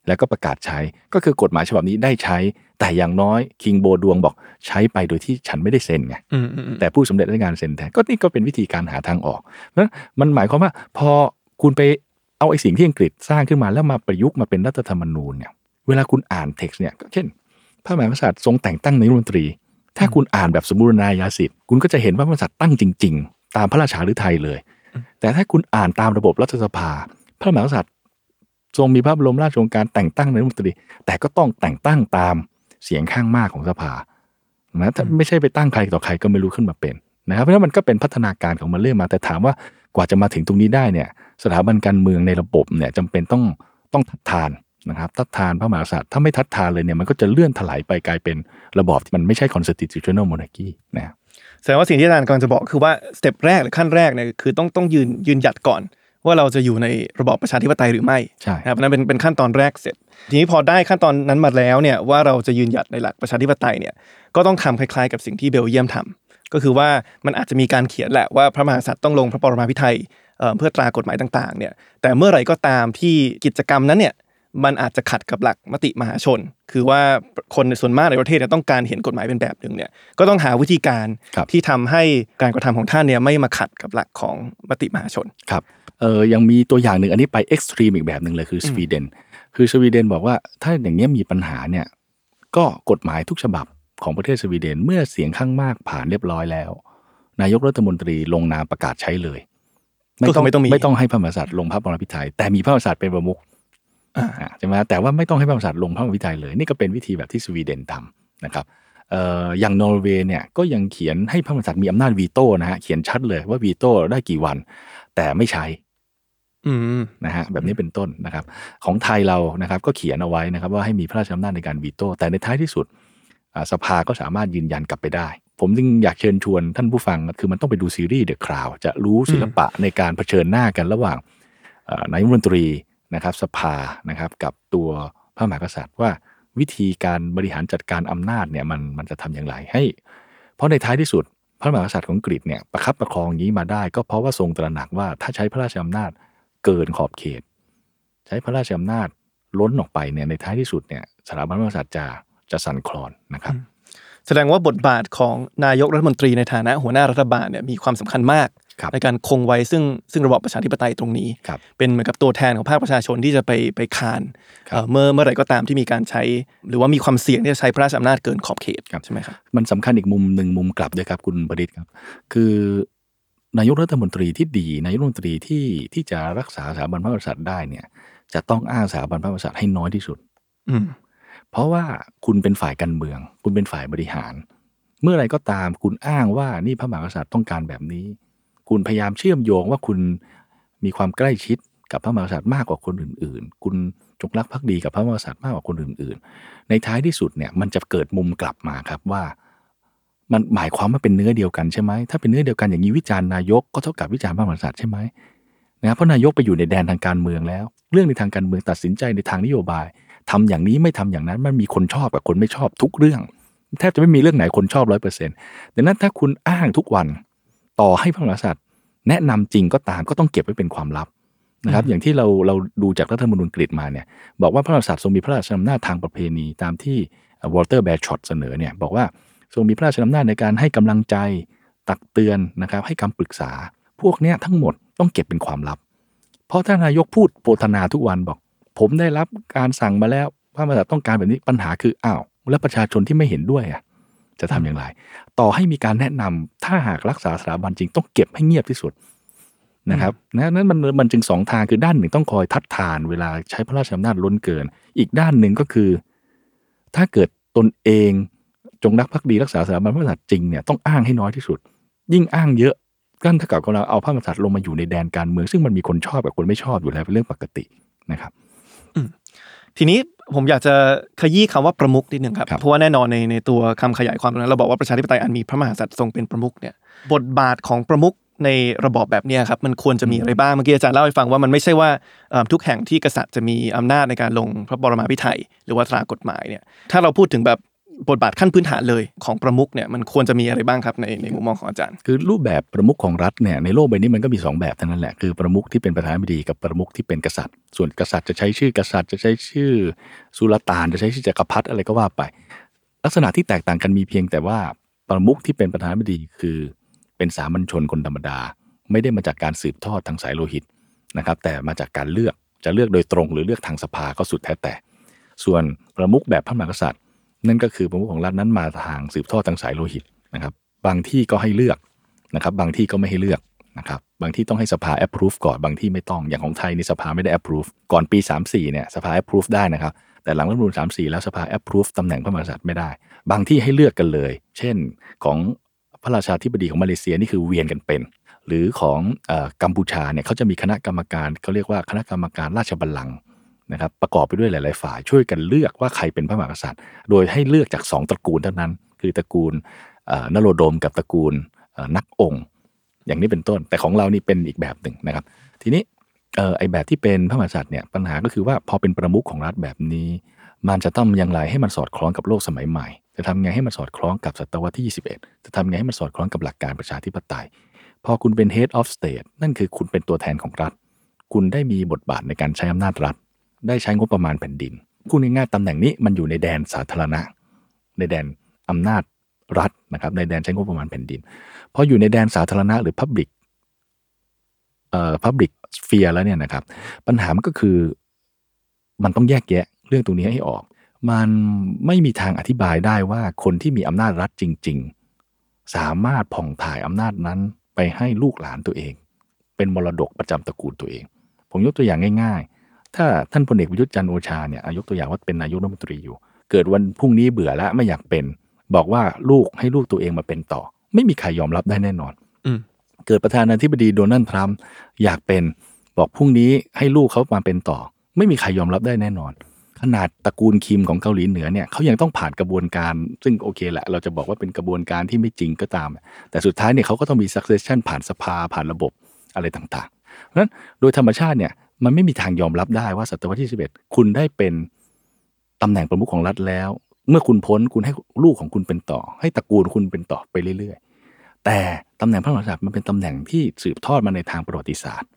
แล้วก็ประกาศใช้ก็คือกฎหมายฉบับนี้ได้ใช้ แต่อย่างน้อยคิงโบดวงบอกใช้ไปโดยที่ฉันไม่ได้เซ็นไงอืมอืมอืมแต่ผู้สำเร็จราชการเซ็นแทนก็นี่ก็เป็นวิธีการหาทางออกเพราะฉะนั้นมันหมายความว่าพอคุณไปเอาไอ้สิ่งที่อังกฤษสร้างขึ้นมาแล้วมาประยุกต์มาเป็นรัฐธรรมนูญเนี่ยเวลาคุณอ่านเท็กซ์เนี่ยก็เช่น พระมหากษัตริย์ทรงแต่งตั้งนายกรัฐมนตรี ถ้าคุณอ่านแบบสมบูรณาญาสิทธิ์คุณก็จะเห็นว่าพระมหากษัตริย์ตั้งจริง ๆ ตามพระราชาฤทัยเลย แต่ถ้าคุณอ่านตามระบบรัฐสภา พระมหากษัตริย์ทรงมีพระบรมราชโองการแต่งตั้งนายกรัฐมนตรี แต่ก็ต้องแต่งตั้งตาม เสียงข้างมากของสภานะถ้าไม่ใช่ไปตั้งใครต่อใครก็ไม่รู้ขึ้นมาเป็นนะครับเพราะฉะนั้นมันก็เป็นพัฒนาการของมันเรื่อยมา แต่ถามว่ากว่าจะมาถึงตรงนี้ได้เนี่ยสถาบันการเมืองในระบบเนี่ยจำเป็นต้องต้องทัดทานนะครับทัดทานพระมหากษัตริย์ถ้าไม่ทัดทานเลยเนี่ยมันก็จะเลื่อนถลายไปกลายเป็นระบอบที่มันไม่ใช่ constitutional monarchy นะครับแสดงว่าสิ่งที่อาจารย์กำลังจะบอกคือว่าสเต็ปแรกหรือขั้นแรกเนี่ยคือต้องต้องยืนยืนหยัดก่อน ว่าเราจะอยู่ในระบอบประชาธิปไตยหรือไม่ใช่นะครับอันนั้นเป็นเป็นขั้นตอนแรกเสร็จ ทีนี้พอได้ขั้นตอนนั้นมาแล้วเนี่ยว่าเราจะยืนหยัดในหลักประชาธิปไตยเนี่ยก็ต้องทำคล้ายๆ กับสิ่งที่เบลเยียมทำก็คือว่ามันอาจจะมีการเขียนแหละว่าพระมหากษัตริย์ต้องลงพระปรมาภิไธยเอ่อเพื่อตรากฎหมายต่างๆเนี่ยแต่เมื่อไหร่ก็ตามที่กิจกรรมนั้นเนี่ยมันอาจจะขัดกับหลักมติมหาชน คือว่าคนในส่วนมากในประเทศเนี่ยต้องการเห็นกฎหมายเป็นแบบหนึ่งเนี่ย ก็ต้องหาวิธีการครับที่ทำให้การกระทำของท่านเนี่ยไม่มาขัดกับหลักของมติมหาชน ครับ เออยังมีตัวอย่างหนึ่งอันนี้ไปเอ็กซ์ตรีมอีกแบบหนึ่งเลยคือสวีเดนคือสวีเดนบอกว่าถ้าอย่างเงี้ยมีปัญหาเนี่ยก็กฎหมายทุกฉบับของประเทศสวีเดนเมื่อเสียงข้างมากผ่านเรียบร้อยแล้ว นายกรัฐมนตรีลงนามประกาศใช้เลยก็คือไม่ต้องมีไม่ต้องให้พระมหากษัตริย์ลงพระบรมพิไธยแต่มีพระมหากษัตริย์เป็นประมุขอ่าอะใช่ไหมแต่ว่าไม่ต้องให้พระมหากษัตริย์ลงพระบรมพิไธยเลย นี่ก็เป็นวิธีแบบที่สวีเดนทำนะครับเอ่ออย่างนอร์เวย์เนี่ยก็ยังเขียนให้พระมหากษัตริย์มีอำนาจวีโต้นะฮะเขียนชัดเลยว่าวีโต้ได้กี่วัน แต่ไม่ใช้อืม นะฮะแบบนี้เป็นต้นนะครับ ของไทยเรานะครับ ก็เขียนเอาไว้นะครับ ว่าให้มีพระราชอำนาจในการวีโต้แต่ในท้ายที่สุดสภาก็สามารถยืนยันกลับไปได้ ผมจึงอยากเชิญชวนท่านผู้ฟังคือมันต้องไปดูซีรีส์เดอะคราวจะรู้ศิลปะในการเผชิญหน้ากันระหว่างนายมนตรีนะครับ สภานะครับ กับตัวพระมหากษัตริย์ว่าวิธีการบริหารจัดการอำนาจเนี่ยมันมันจะทำอย่างไรให้ เพราะในท้ายที่สุดพระมหากษัตริย์ของอังกฤษเนี่ยประคับประคองอย่างนี้มาได้ ก็เพราะว่าทรงตระหนักว่าถ้าใช้พระราชอำนาจ เกินขอบเขต ใช้พระราชอำนาจล้นออกไปเนี่ยในท้ายที่สุดเนี่ยสถาบันพระมหากษัตริย์จะจะสั่นคลอนนะครับ แสดงว่าบทบาทของนายกรัฐมนตรีในฐานะหัวหน้ารัฐบาลเนี่ยมีความสำคัญมากครับในการคงไว้ซึ่งซึ่งระบอบประชาธิปไตยตรงนี้ครับเป็นเหมือนกับตัวแทนของภาคประชาชนที่จะไปไปคานครับเอ่อเมื่อเมื่อไหร่ก็ตามที่มีการใช้ หรือว่ามีความเสี่ยงที่จะใช้พระราชอำนาจเกินขอบเขตครับใช่ไหมครับมันสำคัญอีกมุมหนึ่งมุมกลับด้วยครับคุณประดิษฐ์ครับ คือ นายกรัฐมนตรีที่ดีนายกรัฐมนตรีที่ที่จะรักษาสถาบันพระมหากษัตริย์ได้เนี่ย จะต้องอ้างสถาบันพระมหากษัตริย์ให้น้อยที่สุด อืมเพราะว่าคุณเป็นฝ่ายการเมือง คุณเป็นฝ่ายบริหาร เมื่อไรก็ตามคุณอ้างว่านี่พระมหากษัตริย์ต้องการแบบนี้ คุณพยายามเชื่อมโยงว่าคุณมีความใกล้ชิดกับพระมหากษัตริย์มากกว่าคนอื่น ๆ คุณจงรักภักดีกับพระมหากษัตริย์มากกว่าคนอื่น ๆ ในท้ายที่สุดเนี่ยมันจะเกิดมุมกลับมาครับว่า มันหมายความว่าเป็นเนื้อเดียวกันใช่ไหมถ้าเป็นเนื้อเดียวกันอย่างนี้วิจารณ์นายกก็เท่ากับวิจารณ์พระมหากษัตริย์ใช่ไหมนะครับเพราะนายกไปอยู่ในแดนทางการเมืองแล้ว เรื่องในทางการเมืองตัดสินใจในทางนโยบายทำอย่างนี้ไม่ทำอย่างนั้นมันมีคนชอบกับคนไม่ชอบทุกเรื่องแทบจะไม่มีเรื่องไหนคนชอบร้อยเปอร์เซ็นต์ดังนั้นถ้าคุณอ้างทุกวันต่อให้พระมหากษัตริย์ แนะนำจริงก็ตามก็ต้องเก็บไว้เป็นความลับนะครับอย่างที่เราเราดูจากรัฐธรรมนูญอังกฤษมาเนี่ยบอกว่าพระมหากษัตริย์ทรงมีพระราชอำนาจทางประเพณีตามที่วอลเตอร์แบร์ช็อตเสนอเนี่ยบอกว่า ทรงมีพระราชอำนาจในการให้กำลังใจตักเตือนนะครับ ให้คำปรึกษา พวกเนี้ยทั้งหมดต้องเก็บเป็นความลับ เพราะถ้านายกพูดโปรธนาทุกวันบอก ผมได้รับการสั่งมาแล้วพระมหากษัตริย์ต้องการแบบนี้ปัญหาคืออ้าวแล้วประชาชนที่ไม่เห็นด้วยอะจะทำอย่างไร ต่อให้มีการแนะนำถ้าหากรักษาสถาบันจริงต้องเก็บให้เงียบที่สุดนะครับนะนั้นมันมันจึงสองทางคือด้านหนึ่งต้องคอยทัดทานเวลาใช้พระราชอำนาจล้นเกิน อีกด้านหนึ่งก็คือ ถ้าเกิดตนเอง จงรักภักดีรักษาสถาบันพระมหากษัตริย์จริงเนี่ยต้องอ้างให้น้อยที่สุด ยิ่งอ้างเยอะก็เท่ากับกำลังเอาพระมหากษัตริย์ลงมาอยู่ในแดนการเมือง ซึ่งมันมีคนชอบกับคนไม่ชอบอยู่แล้วเป็นเรื่องปกตินะครับทีนี้ผมอยากจะขยี้คำว่าประมุขนิดหนึ่งครับครับเพราะว่าแน่นอนในในตัวคำขยายความตรงนั้นเราบอกว่าประชาธิปไตยอันมีพระมหากษัตริย์ทรงเป็นประมุขเนี่ยบทบาทของประมุขในระบอบแบบเนี้ยครับมันควรจะมีอะไรบ้างเมื่อกี้อาจารย์เล่าให้ฟังว่ามันไม่ใช่ว่าเอ่อทุกแห่งที่กษัตริย์จะมีอำนาจในการลงพระบรมาภิไธยหรือว่าตรากฎหมายเนี่ยถ้าเราพูดถึงแบบ บทบาทขั้นพื้นฐานเลยของประมุขเนี่ยมันควรจะมีอะไรบ้างครับในในมุมมองของอาจารย์ คือรูปแบบประมุขของรัฐเนี่ยในโลกใบนี้มันก็มีสองแบบเท่านั้นแหละคือประมุขที่เป็นประธานาธิบดีกับประมุขที่เป็นกษัตริย์ ส่วนกษัตริย์จะใช้ชื่อกษัตริย์จะใช้ชื่อสุลต่านจะใช้ชื่อจักรพรรดิอะไรก็ว่าไป ลักษณะที่แตกต่างกันมีเพียงแต่ว่าประมุขที่เป็นประธานาธิบดีคือเป็นสามัญชนคนธรรมดา ไม่ได้มาจากการสืบทอดทางสายโลหิตนะครับแต่มาจากการเลือกจะเลือกโดยตรงหรือเลือกทางสภาก็สุดแท้แต่ ส่วนประมุขแบบพระมหากษัตริย์ นั่นก็คือประมุขของรัฐนั้นมาทางสืบทอดทางสายโลหิตนะครับ บางที่ก็ให้เลือกนะครับ บางที่ก็ไม่ให้เลือกนะครับ บางที่ต้องให้สภา approve ก่อน บางที่ไม่ต้อง อย่างของไทยนี่สภาไม่ได้ approve ก่อนปี 34เนี่ยสภา approve ได้นะครับ แต่หลังรัฐธรรมนูญ34 แล้วสภา approve ตำแหน่งพระมหากษัตริย์ไม่ได้ บางที่ให้เลือกกันเลย เช่นของพระราชาธิบดีของมาเลเซียนี่คือเวียนกันเป็น หรือของอกัมพูชาเนี่ยเขาจะมีคณะกรรมการเขาเรียกว่าคณะกรรมการราชบัลลังก์ นะครับประกอบไปด้วยหลาย ๆ ฝ่ายช่วยกันเลือกว่าใครเป็นพระมหากษัตริย์ โดยให้เลือกจากสองตระกูลเท่านั้น คือตระกูลนโรดมกับตระกูลนักองค์ อย่างนี้เป็นต้น แต่ของเรานี่เป็นอีกแบบหนึ่งนะครับ ทีนี้เอ่อไอแบบที่เป็นพระมหากษัตริย์เนี่ยปัญหาก็คือว่าพอเป็นประมุขของรัฐแบบนี้ มันจะต้องอย่างไรให้มันสอดคล้องกับโลกสมัยใหม่ จะทำไงให้มันสอดคล้องกับศตวรรษที่ 21 จะทำไงให้มันสอดคล้องกับหลักการประชาธิปไตย พอคุณเป็น head of state นั่นคือคุณเป็นตัวแทนของรัฐ คุณได้มีบทบาทในการใช้อำนาจรัฐ ได้ใช้งบประมาณแผ่นดินพูดง่ายๆตำแหน่งนี้มันอยู่ในแดนสาธารณะ ในแดนอำนาจรัฐนะครับ ในแดนใช้งบประมาณแผ่นดินพออยู่ในแดนสาธารณะหรือ Public เอ่อ Public Sphere แล้วเนี่ยนะครับ ปัญหามันก็คือมันต้องแยกแยะเรื่องตรงนี้ให้ออก มันไม่มีทางอธิบายได้ว่าคนที่มีอำนาจรัฐจริง ๆ สามารถผ่องถ่ายอำนาจนั้นไปให้ลูกหลานตัวเอง เป็นมรดกประจำตระกูลตัวเอง ผมยกตัวอย่างง่าย ๆ ถ้าท่านพลเอกประยุทธ์จันทร์โอชาเนี่ยอะยกตัวอย่างว่าเป็นนายกรัฐมนตรีอยู่ เกิดวันพรุ่งนี้เบื่อแล้วไม่อยากเป็น บอกว่าลูกให้ลูกตัวเองมาเป็นต่อ ไม่มีใครยอมรับได้แน่นอนอืมเกิดประธานาธิบดีโดนัลด์ทรัมป์อยากเป็น บอกพรุ่งนี้ให้ลูกเขามาเป็นต่อ ไม่มีใครยอมรับได้แน่นอน ขนาดตระกูลคิมของเกาหลีเหนือเนี่ยเขายังต้องผ่านกระบวนการ ซึ่งโอเคแหละ เราจะบอกว่าเป็นกระบวนการที่ไม่จริงก็ตาม แต่สุดท้ายเนี่ยเขาก็ต้องมี succession ผ่านสภาผ่านระบบอะไรต่างๆเพราะฉะนั้นโดยธรรมชาติเนี่ย มันไม่มีทางยอมรับได้ว่าศตวรรษที่ 11 คุณได้เป็นตำแหน่งประมุขของรัฐแล้ว เมื่อคุณพ้นคุณให้ลูกของคุณเป็นต่อ ให้ตระกูลคุณเป็นต่อไปเรื่อยๆ แต่ตำแหน่งพระมหากษัตริย์มันเป็นตำแหน่งที่สืบทอดมาในทางประวัติศาสตร์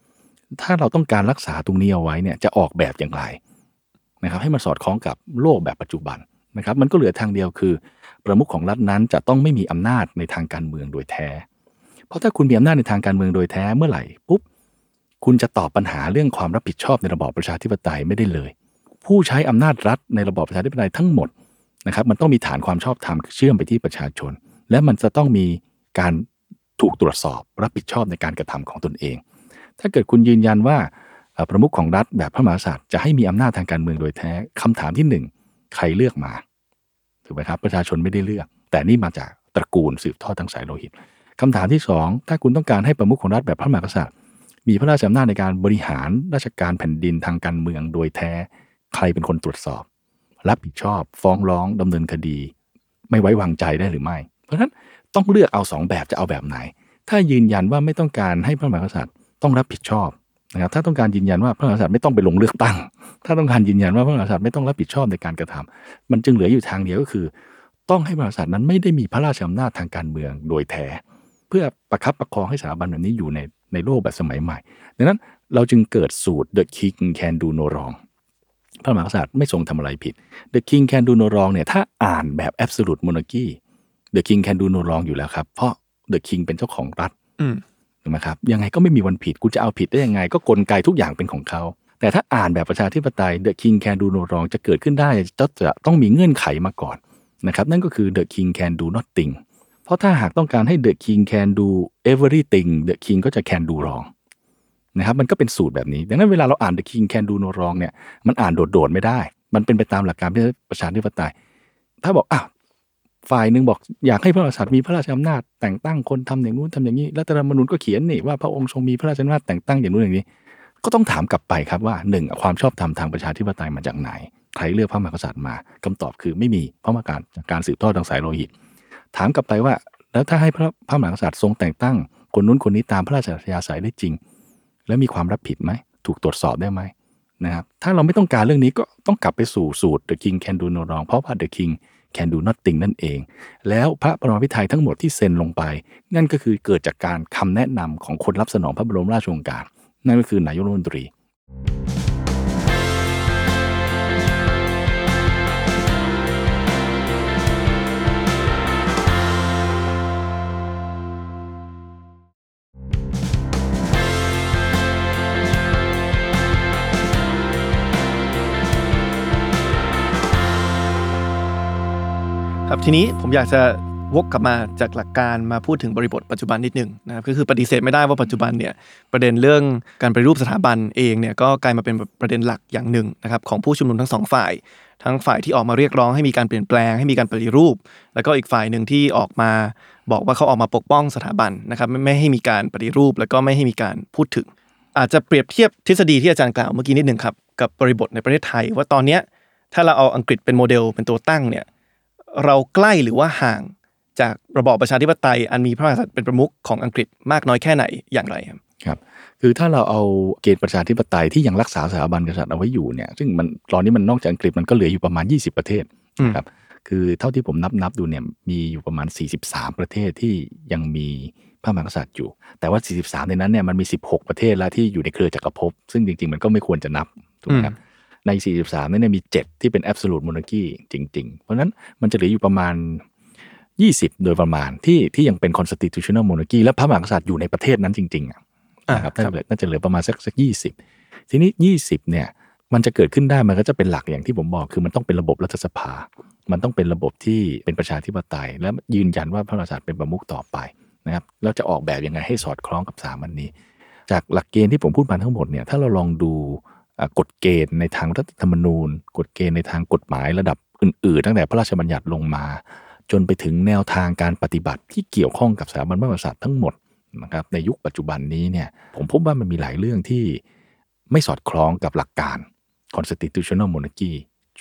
ถ้าเราต้องการรักษาตรงนี้เอาไว้เนี่ยจะออกแบบอย่างไรนะครับให้มันสอดคล้องกับโลกแบบปัจจุบันนะครับมันก็เหลือทางเดียวคือ ประมุขของรัฐนั้นจะต้องไม่มีอำนาจในทางการเมืองโดยแท้ เพราะถ้าคุณมีอำนาจในทางการเมืองโดยแท้เมื่อไหร่ปุ๊บ คุณจะตอบปัญหาเรื่องความรับผิดชอบในระบอบประชาธิปไตยไม่ได้เลย ผู้ใช้อำนาจรัฐในระบอบประชาธิปไตยทั้งหมดนะครับมันต้องมีฐานความชอบธรรมเชื่อมไปที่ประชาชน และมันจะต้องมีการถูกตรวจสอบรับผิดชอบในการกระทำของตนเอง ถ้าเกิดคุณยืนยันว่าประมุขของรัฐแบบพระมหากษัตริย์จะให้มีอำนาจทางการเมืองโดยแท้คำถามที่หนึ่งใครเลือกมาถูกไหมครับประชาชนไม่ได้เลือก แต่นี่มาจากตระกูลสืบทอดทางสายโลหิตคำถามที่สองถ้าคุณต้องการให้ประมุขของรัฐแบบพระมหากษัตริย์ มีพระราชอำนาจในการบริหารราชการแผ่นดินทางการเมืองโดยแท้ ใครเป็นคนตรวจสอบ รับผิดชอบ ฟ้องร้องดำเนินคดี ไม่ไว้วางใจได้หรือไม่ เพราะฉะนั้นต้องเลือกเอาสองแบบจะเอาแบบไหน ถ้ายืนยันว่าไม่ต้องการให้พระมหากษัตริย์ต้องรับผิดชอบนะครับถ้าต้องการยืนยันว่าพระมหากษัตริย์ไม่ต้องไปลงเลือกตั้ง ถ้าต้องการยืนยันว่าพระมหากษัตริย์ไม่ต้องรับผิดชอบในการกระทำมันจึงเหลืออยู่ทางเดียวก็คือ ต้องให้พระมหากษัตริย์นั้นไม่ได้มีพระราชอำนาจทางการเมืองโดยแท้ เพื่อประคับประคองให้สถาบันแบบนี้อยู่ใน ในโลกแบบสมัยใหม่ ดังนั้นเราจึงเกิดสูตร the king can do no wrong พระมหากษัตริย์ไม่ทรงทำอะไรผิด the king can do no wrong เนี่ยถ้าอ่านแบบ absolute monarchy the king can do no wrong อยู่แล้วครับ เพราะ the king เป็นเจ้าของรัฐอืมถูกไหมครับยังไงก็ไม่มีวันผิดกูจะเอาผิดได้ยังไง ก็กลไกทุกอย่างเป็นของเขา แต่ถ้าอ่านแบบประชาธิปไตย the king can do no wrong จะเกิดขึ้นได้จะจะต้องมีเงื่อนไขมาก่อนนะครับนั่นก็คือ the king can do nothing เพราะถ้าหากต้องการให้ the king can do everything the king ก็จะ can do wrong นะครับมันก็เป็นสูตรแบบนี้ ดังนั้นเวลาเราอ่าน the king can do no wrong เนี่ยมันอ่านโดดๆไม่ได้ มันเป็นไปตามหลักการประชาธิปไตย ถ้าบอกอ้าวฝ่ายหนึ่งบอกอยากให้พระมหากษัตริย์มีพระราชอำนาจแต่งตั้งคนทำอย่างนู้นทำอย่างนี้รัฐธรรมนูญก็เขียนนี่ว่าพระองค์ทรงมีพระราชอำนาจแต่งตั้งอย่างนู้นอย่างนี้ ก็ต้องถามกลับไปครับว่าหนึ่งความชอบธรรมทางประชาธิปไตยมาจากไหนใครเลือกพระมหากษัตริย์มาคำตอบคือไม่มีเพราะมาการจากการสืบทอดทางสายโลหิต ถามกลับไปว่า แล้วถ้าให้พระพระมหากษัตริย์ทรงแต่งตั้ง คนนู้นคนนี้ตามพระราชอัธยาศัยได้จริง แล้วมีความรับผิดไหม ถูกตรวจสอบได้ไหมนะครับถ้าเราไม่ต้องการเรื่องนี้ก็ต้องกลับไปสู่สูตร the king can do no wrong เพราะว่า the king can do nothing นั่นเอง แล้วพระบรมพิไทยทั้งหมดที่เซ็นลงไป นั่นก็คือเกิดจากการคำแนะนำของคนรับสนองพระบรมราชโองการ นั่นก็คือนายกรัฐมนตรี ครับทีนี้ผมอยากจะวกกลับมาจากหลักการมาพูดถึงบริบทปัจจุบันนิดนึงนะครับก็คือปฏิเสธไม่ได้ว่าปัจจุบันเนี่ยประเด็นเรื่องการปฏิรูปสถาบันเองเนี่ยก็กลายมาเป็นประเด็นหลักอย่างหนึ่งนะครับของผู้ชุมนุมทั้งสองฝ่าย ทั้งฝ่ายที่ออกมาเรียกร้องให้มีการเปลี่ยนแปลงให้มีการปฏิรูป แล้วก็อีกฝ่ายหนึ่งที่ออกมาบอกว่าเขาออกมาปกป้องสถาบันนะครับไม่ไม่ให้มีการปฏิรูป แล้วก็ไม่ให้มีการพูดถึง อาจจะเปรียบเทียบทฤษฎีที่อาจารย์กล่าวเมื่อกี้นิดหนึ่งครับกับบริบทในประเทศไทย ว่าตอนเนี้ยถ้าเราเอาอังกฤษเป็นโมเดลเป็นตัวตั้งเนี่ย เราใกล้หรือว่าห่างจากระบอบประชาธิปไตยอันมีพระมหากษัตริย์เป็นประมุขของอังกฤษมากน้อยแค่ไหนอย่างไรครับครับคือถ้าเราเอาเกณฑ์ประชาธิปไตยที่ยังรักษาสถาบันกษัตริย์เอาไว้อยู่เนี่ยซึ่งมันตอนนี้มันนอกจากอังกฤษมันก็เหลืออยู่ประมาณ 20 ประเทศนะครับคือเท่าที่ผมนับนับดูเนี่ยมีอยู่ประมาณ 43 ประเทศที่ยังมีพระมหากษัตริย์อยู่ แต่ว่า 43 ในนั้นเนี่ยมันมี 16 ประเทศแล้วที่อยู่ในเครือจักรภพซึ่งจริงๆ มันก็ไม่ควรจะนับถูกไหมครับ ใน 43นั้นเนี่ยมี 7 ที่เป็น absolute monarchy จริง ๆ เพราะฉะนั้นมันจะเหลืออยู่ประมาณ 20 โดยประมาณที่ที่ยังเป็น constitutional monarchy และพระมหากษัตริย์อยู่ในประเทศนั้นจริงๆอะอ่านะครับครับน่าจะเหลือน่าจะเหลือประมาณสักสักยี่สิบทีนี้ยี่สิบเนี่ยมันจะเกิดขึ้นได้มันก็จะเป็นหลักอย่างที่ผมบอก คือมันต้องเป็นระบบรัฐสภา มันต้องเป็นระบบที่เป็นประชาธิปไตย และยืนยันว่าพระมหากษัตริย์เป็นประมุขต่อไปนะครับแล้วจะออกแบบยังไงให้สอดคล้องกับสามัญนี้ จากหลักเกณฑ์ที่ผมพูดมาทั้งหมดเนี่ยถ้าเราลองดูอ่า กฎเกณฑ์ในทางรัฐธรรมนูญ กฎเกณฑ์ในทางกฎหมายระดับอื่น ๆ ตั้งแต่พระราชบัญญัติลงมา จนไปถึงแนวทางการปฏิบัติที่เกี่ยวข้องกับสถาบันพระมหากษัตริย์ทั้งหมดนะครับในยุคปัจจุบันนี้เนี่ยผมพบว่ามันมีหลายเรื่องที่ไม่สอดคล้องกับหลักการ constitutional monarchy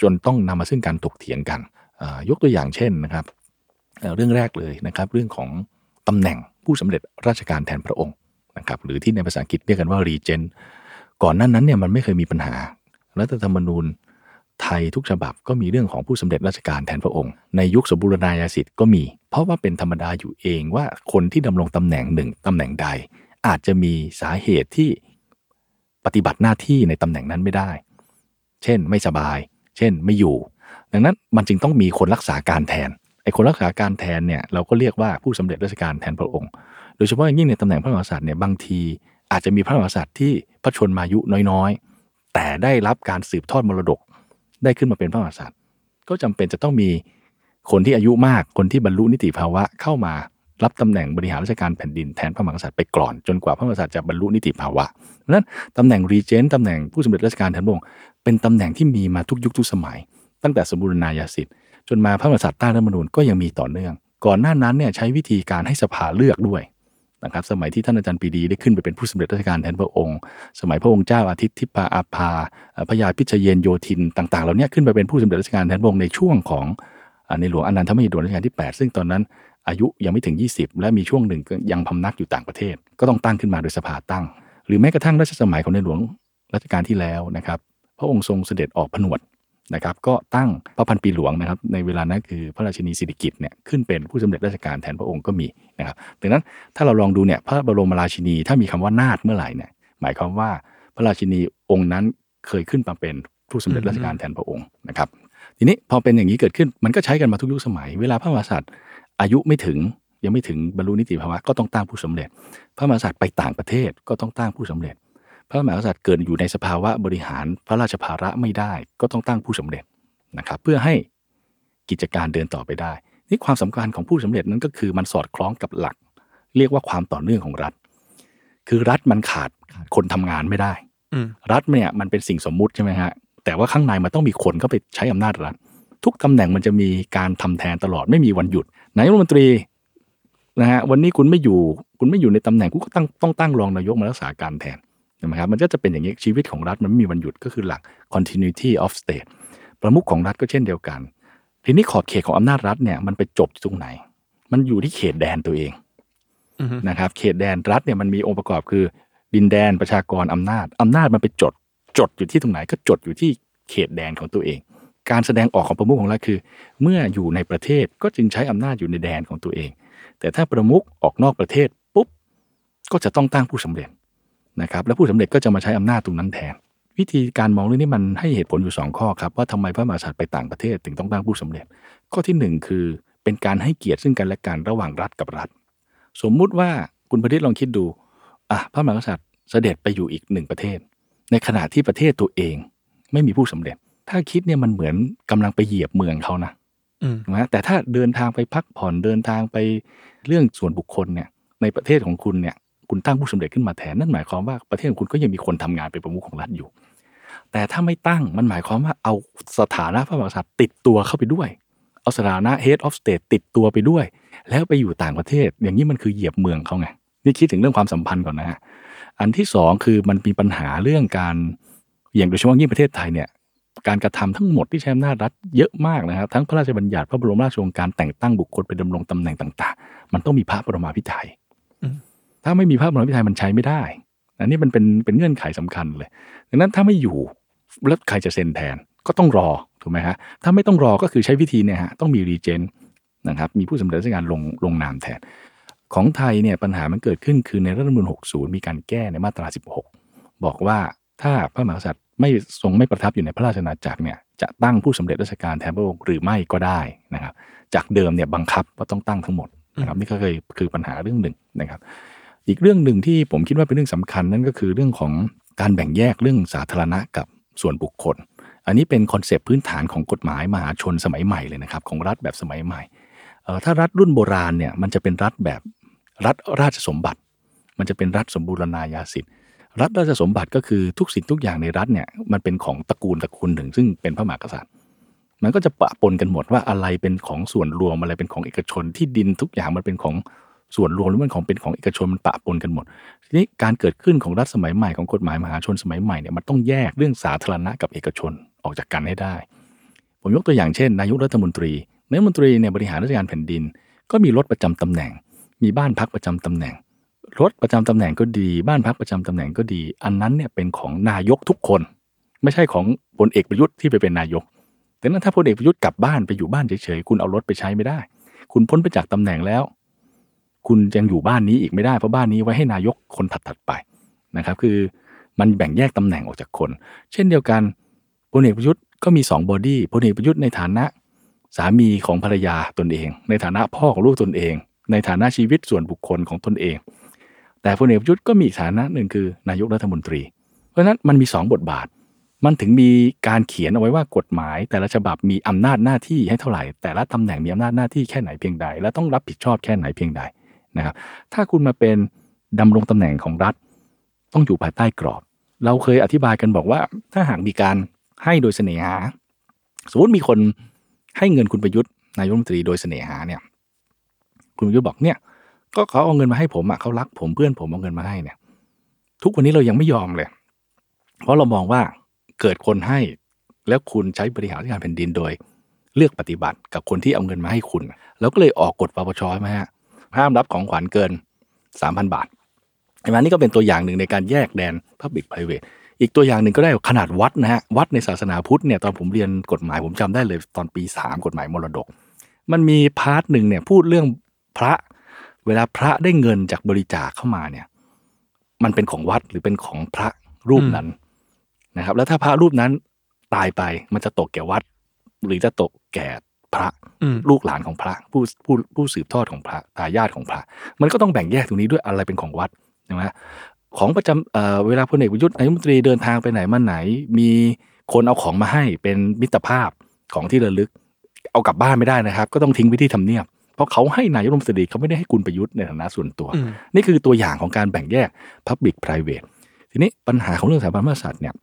จนต้องนำมาซึ่งการถกเถียงกัน ยกตัวอย่างเช่นนะครับเอ่อเรื่องแรกเลยนะครับ เรื่องของตำแหน่งผู้สำเร็จราชการแทนพระองค์นะครับหรือที่ในภาษาอังกฤษเรียกกันว่า regent ก่อนหน้านั้นเนี่ยมันไม่เคยมีปัญหา รัฐธรรมนูญไทยทุกฉบับก็มีเรื่องของผู้สำเร็จราชการแทนพระองค์ ในยุคสมบูรณาญาสิทธิ์ก็มี เพราะว่าเป็นธรรมดาอยู่เองว่าคนที่ดำรงตำแหน่งหนึ่งตำแหน่งใด อาจจะมีสาเหตุที่ปฏิบัติหน้าที่ในตำแหน่งนั้นไม่ได้ เช่นไม่สบาย เช่นไม่อยู่ ดังนั้นมันจึงต้องมีคนรักษาการแทนไอ้คนรักษาการแทนเนี่ยเราก็เรียกว่าผู้สำเร็จราชการแทนพระองค์ โดยเฉพาะอย่างยิ่งในตำแหน่งพระมหากษัตริย์เนี่ยบางที อาจจะมีพระมหากษัตริย์ที่พระชนมายุน้อยๆ แต่ได้รับการสืบทอดมรดก ได้ขึ้นมาเป็นพระมหากษัตริย์ ก็จำเป็นจะต้องมีคนที่อายุมากคนที่บรรลุนิติภาวะเข้ามารับตำแหน่งบริหารราชการแผ่นดินแทนพระมหากษัตริย์ไปก่อน จนกว่าพระมหากษัตริย์จะบรรลุนิติภาวะนั้นตำแหน่งรีเจนต์ตำแหน่งผู้สำเร็จราชการแทนพระองค์เป็นตำแหน่งที่มีมาทุกยุคทุกสมัย ตั้งแต่สมบูรณาญาสิทธิ์จนมาพระมหากษัตริย์ใต้รัฐธรรมนูญก็ยังมีต่อเนื่อง ก่อนหน้านั้นเนี่ยใช้วิธีการให้สภาเลือกด้วย นะครับสมัยที่ท่านอาจารย์ปีดีได้ขึ้นไปเป็นผู้สำเร็จราชการแทนพระองค์ สมัยพระองค์เจ้าอาทิตย์ทิพาอาภาพระยาพิชเยนโยธินต่างๆเหล่านี้ขึ้นไปเป็นผู้สำเร็จราชการแทนพระองค์ในช่วงของในหลวงอนันทมหิดลรัชกาลที่ 8 ซึ่งตอนนั้นอายุยังไม่ถึง 20 และมีช่วงหนึ่งยังพำนักอยู่ต่างประเทศ ก็ต้องตั้งขึ้นมาโดยสภาตั้ง หรือแม้กระทั่งรัชสมัยของในหลวงรัชกาลที่แล้วนะครับ พระองค์ทรงเสด็จออกผนวด นะครับก็ตั้งพระพันปีหลวงนะครับในเวลานั้นคือพระราชินีสิริกิติ์เนี่ยขึ้นเป็นผู้สำเร็จราชการแทนพระองค์ก็มีนะครับดังนั้นถ้าเราลองดูเนี่ยพระบรมราชินีถ้ามีคำว่านาถเมื่อไหร่เนี่ยหมายความว่าพระราชินีองค์นั้นเคยขึ้นมาเป็นผู้สำเร็จราชการแทนพระองค์นะครับทีนี้พอเป็นอย่างนี้เกิดขึ้นมันก็ใช้กันมาทุกยุคสมัย เวลาพระมหากษัตริย์อายุไม่ถึงยังไม่ถึงบรรลุนิติภาวะก็ต้องตั้งผู้สำเร็จ พระมหากษัตริย์ไปต่างประเทศก็ต้องตั้งผู้สำเร็จ พระมหากษัตริย์เกิดอยู่ในสภาวะบริหารพระราชภาระไม่ได้ ก็ต้องตั้งผู้สำเร็จนะครับ เพื่อให้กิจการเดินต่อไปได้ นี่ความสำคัญของผู้สำเร็จนั้นก็คือมันสอดคล้องกับหลัก เรียกว่าความต่อเนื่องของรัฐ คือรัฐมันขาดขาดคนทำงานไม่ได้อืมรัฐเนี่ยมันเป็นสิ่งสมมุติใช่ไหมฮะแต่ว่าข้างในมันต้องมีคนเข้าไปใช้อำนาจรัฐ ทุกตำแหน่งมันจะมีการทำแทนตลอดไม่มีวันหยุดนายกรัฐมนตรีนะฮะวันนี้คุณไม่อยู่ คุณไม่อยู่ในตำแหน่งคุณก็ตั้งต้องตั้งรองนายกมารักษาการแทน ใช่ไหมครับมันก็จะเป็นอย่างนี้ชีวิตของรัฐมันไม่มีวันหยุดก็คือหลัก continuity of state ประมุขของรัฐก็เช่นเดียวกัน ทีนี้ขอบเขตของอำนาจรัฐเนี่ยมันไปจบที่ตรงไหน มันอยู่ที่เขตแดนตัวเองอือฮึนะครับเขตแดนรัฐเนี่ยมันมีองค์ประกอบคือ ดินแดนประชากรอำนาจอำนาจมันไปจดจดอยู่ที่ตรงไหนก็จดอยู่ที่เขตแดนของตัวเอง การแสดงออกของประมุขของรัฐคือ เมื่ออยู่ในประเทศก็จึงใช้อำนาจอยู่ในแดนของตัวเอง แต่ถ้าประมุขออกนอกประเทศปุ๊บก็จะต้องตั้งผู้สำเร็จ นะครับและผู้สำเร็จก็จะมาใช้อำนาจตรงนั้นแทน วิธีการมองเรื่องนี้มันให้เหตุผลอยู่สองข้อครับว่าทำไมพระมหากษัตริย์ไปต่างประเทศถึงต้องตั้งผู้สำเร็จ ข้อที่หนึ่งคือเป็นการให้เกียรติซึ่งกันและกันระหว่างรัฐกับรัฐ สมมุติว่าคุณประดิษฐ์ลองคิดดูอะพระมหากษัตริย์เสด็จไปอยู่อีกหนึ่งประเทศ ในขณะที่ประเทศตัวเอง ไม่มีผู้สำเร็จ ถ้าคิดเนี่ยมันเหมือนกำลังไปเหยียบเมืองเขานะอืมถูกไหมแต่ถ้าเดินทางไปพักผ่อนเดินทางไปเรื่องส่วนบุคคลเนี่ยในประเทศของคุณเนี่ย คุณตั้งผู้สำเร็จขึ้นมาแทนนั่นหมายความว่าประเทศของคุณก็ยังมีคนทำงานเป็นประมุขของรัฐอยู่ แต่ถ้าไม่ตั้งมันหมายความว่าเอาสถานะพระมหากษัตริย์ติดตัวเข้าไปด้วย เอาสถานะ head of state ติดตัวไปด้วย แล้วไปอยู่ต่างประเทศ อย่างนี้มันคือเหยียบเมืองเขาไงนี่คิดถึงเรื่องความสัมพันธ์ก่อนนะฮะอันที่สองคือมันมีปัญหาเรื่องการอย่างโดยเฉพาะยิ่งประเทศไทยเนี่ยการกระทำทั้งหมดที่ใช้อำนาจรัฐเยอะมากนะครับ ทั้งพระราชบัญญัติพระบรมราชโองการแต่งตั้งบุคคลไปดำรงตำแหน่งต่าง ๆ มันต้องมีพระบรมาภิไธย ถ้าไม่มีภาพระบรมาภิไธยมันใช้ไม่ได้ อันนี้มันเป็นเป็นเงื่อนไขสำคัญเลย ดังนั้นถ้าไม่อยู่แล้วใครจะเซ็นแทนก็ต้องรอถูกไหมฮะถ้าไม่ต้องรอก็คือใช้วิธีเนี่ยฮะต้องมีรีเจนนะครับมีผู้สำเร็จราชการลงลงนามแทน ของไทยเนี่ยปัญหามันเกิดขึ้นคือในรัฐธรรมนูญ60 มีการแก้ในมาตรา 16 บอกว่าถ้าพระมหากษัตริย์ไม่ทรงไม่ประทับอยู่ในพระราชอาจักรเนี่ยจะตั้งผู้สำเร็จราชการแทนพระองค์หรือไม่ก็ได้นะครับ จากเดิมเนี่ยบังคับว่าต้องตั้งทั้งหมดนะครับนี่ก็เคยคือปัญหาเรื่องหนึ่งนะครับ อีกเรื่องหนึ่งที่ผมคิดว่าเป็นเรื่องสำคัญนั่นก็คือเรื่องของการแบ่งแยกเรื่องสาธารณะกับส่วนบุคคล อันนี้เป็นคอนเซปต์พื้นฐานของกฎหมายมหาชนสมัยใหม่เลยนะครับ ของรัฐแบบสมัยใหม่เอ่อถ้ารัฐรุ่นโบราณเนี่ยมันจะเป็นรัฐแบบรัฐราชสมบัติ มันจะเป็นรัฐสมบูรณาญาสิทธิ์รัฐราชสมบัติก็คือทุกสิ่งทุกอย่างในรัฐเนี่ยมันเป็นของตระกูลตระกูลหนึ่งซึ่งเป็นพระมหากษัตริย์ มันก็จะปะปนกันหมดว่าอะไรเป็นของส่วนรวมอะไรเป็นของเอกชนที่ดินทุกอย่างมันเป็นของ ส่วนรวมหรือมันของเป็นของเอกชนมันปะปนกันหมด ทีนี้การเกิดขึ้นของรัฐสมัยใหม่ของกฎหมายมหาชนสมัยใหม่เนี่ยมันต้องแยกเรื่องสาธารณะกับเอกชนออกจากกันให้ได้ ผมยกตัวอย่างเช่น นายกรัฐมนตรีนายกรัฐมนตรีเนี่ยบริหารราชการแผ่นดิน ก็มีรถประจำตำแหน่ง มีบ้านพักประจำตำแหน่งรถประจำตำแหน่งก็ดี บ้านพักประจำตำแหน่งก็ดี อันนั้นเนี่ยเป็นของนายกทุกคน ไม่ใช่ของพลเอกประยุทธ์ที่ไปเป็นนายก แต่นั้นถ้าพลเอกประยุทธ์กลับบ้านไปอยู่บ้านเฉยๆคุณเอารถไปใช้ไม่ได้ คุณพ้นไปจากตำแหน่งแล้ว คุณยังอยู่บ้านนี้อีกไม่ได้เพราะบ้านนี้ไว้ให้นายกคนถัดๆไปนะครับ คือมันแบ่งแยกตำแหน่งออกจากคน เช่นเดียวกันพลเอกประยุทธ์ก็มี2บอดี้พลเอกประยุทธ์ในฐานะสามีของภรรยาตนเอง ในฐานะพ่อของลูกตนเอง ในฐานะชีวิตส่วนบุคคลของตนเอง แต่พลเอกประยุทธ์ก็มีฐานะหนึ่งคือนายกรัฐมนตรี เพราะฉะนั้นมันมี 2 บทบาท มันถึงมีการเขียนเอาไว้ว่ากฎหมาย แต่ละฉบับมีอำนาจหน้าที่ให้เท่าไหร่ แต่ละตำแหน่งมีอำนาจหน้าที่แค่ไหนเพียงใด และต้องรับผิดชอบแค่ไหนเพียงใด นะครับ ถ้าคุณมาเป็นดำรงตำแหน่งของรัฐ ต้องอยู่ภายใต้กรอบ เราเคยอธิบายกันบอกว่า ถ้าหากมีการให้โดยเสน่หา สมมติมีคนให้เงินคุณประยุทธ์นายกรัฐมนตรีโดยเสน่หาเนี่ย คุณประยุทธ์บอกเนี่ย ก็เขาเอาเงินมาให้ผมอะเขารักผมเพื่อนผมเอาเงินมาให้เนี่ย ทุกวันนี้เรายังไม่ยอมเลย เพราะเรามองว่าเกิดคนให้แล้วคุณใช้บริหารการแผ่นดินโดย เลือกปฏิบัติกับคนที่เอาเงินมาให้คุณ แล้วก็เลยออกกฎปปชใช่ไหมฮะ ห้ามรับของขวัญเกิน 3,000 บาทเห็นไหมนี่ก็เป็นตัวอย่างหนึ่งในการแยกแดน Public Private อีกตัวอย่างหนึ่งก็ได้ขนาดวัดนะฮะวัดในศาสนาพุทธเนี่ยตอนผมเรียนกฎหมายผมจำได้เลยตอนปี 3 กฎหมายมรดก มันมี part หนึ่งเนี่ยพูดเรื่องพระ เวลาพระได้เงินจากบริจาคเข้ามาเนี่ย มันเป็นของวัดหรือเป็นของพระรูปนั้นนะครับ แล้วถ้าพระรูปนั้นตายไปมันจะตกแก่วัด หรือจะตกแก่ พระอืมลูกหลานของพระ ผู้ผู้ผู้สืบทอดของพระทายาทของพระ มันก็ต้องแบ่งแยกตรงนี้ด้วยอะไรเป็นของวัดใช่ไหมของประจำเอ่อเวลาพลเอกประยุทธ์นายกรัฐมนตรีเดินทางไปไหนมาไหน มีคนเอาของมาให้เป็นมิตรภาพของที่ระลึก เอากลับบ้านไม่ได้นะครับ ก็ต้องทิ้งไว้ที่ทำเนียบเพราะเขาให้นายกรัฐมนตรีเขาไม่ได้ให้คุณประยุทธ์ในฐานะส่วนตัวอืมนี่คือตัวอย่างของการแบ่งแยก Public Private ทีนี้ปัญหาของเรื่องสถาบันพระมหากษัตริย์เนี่ย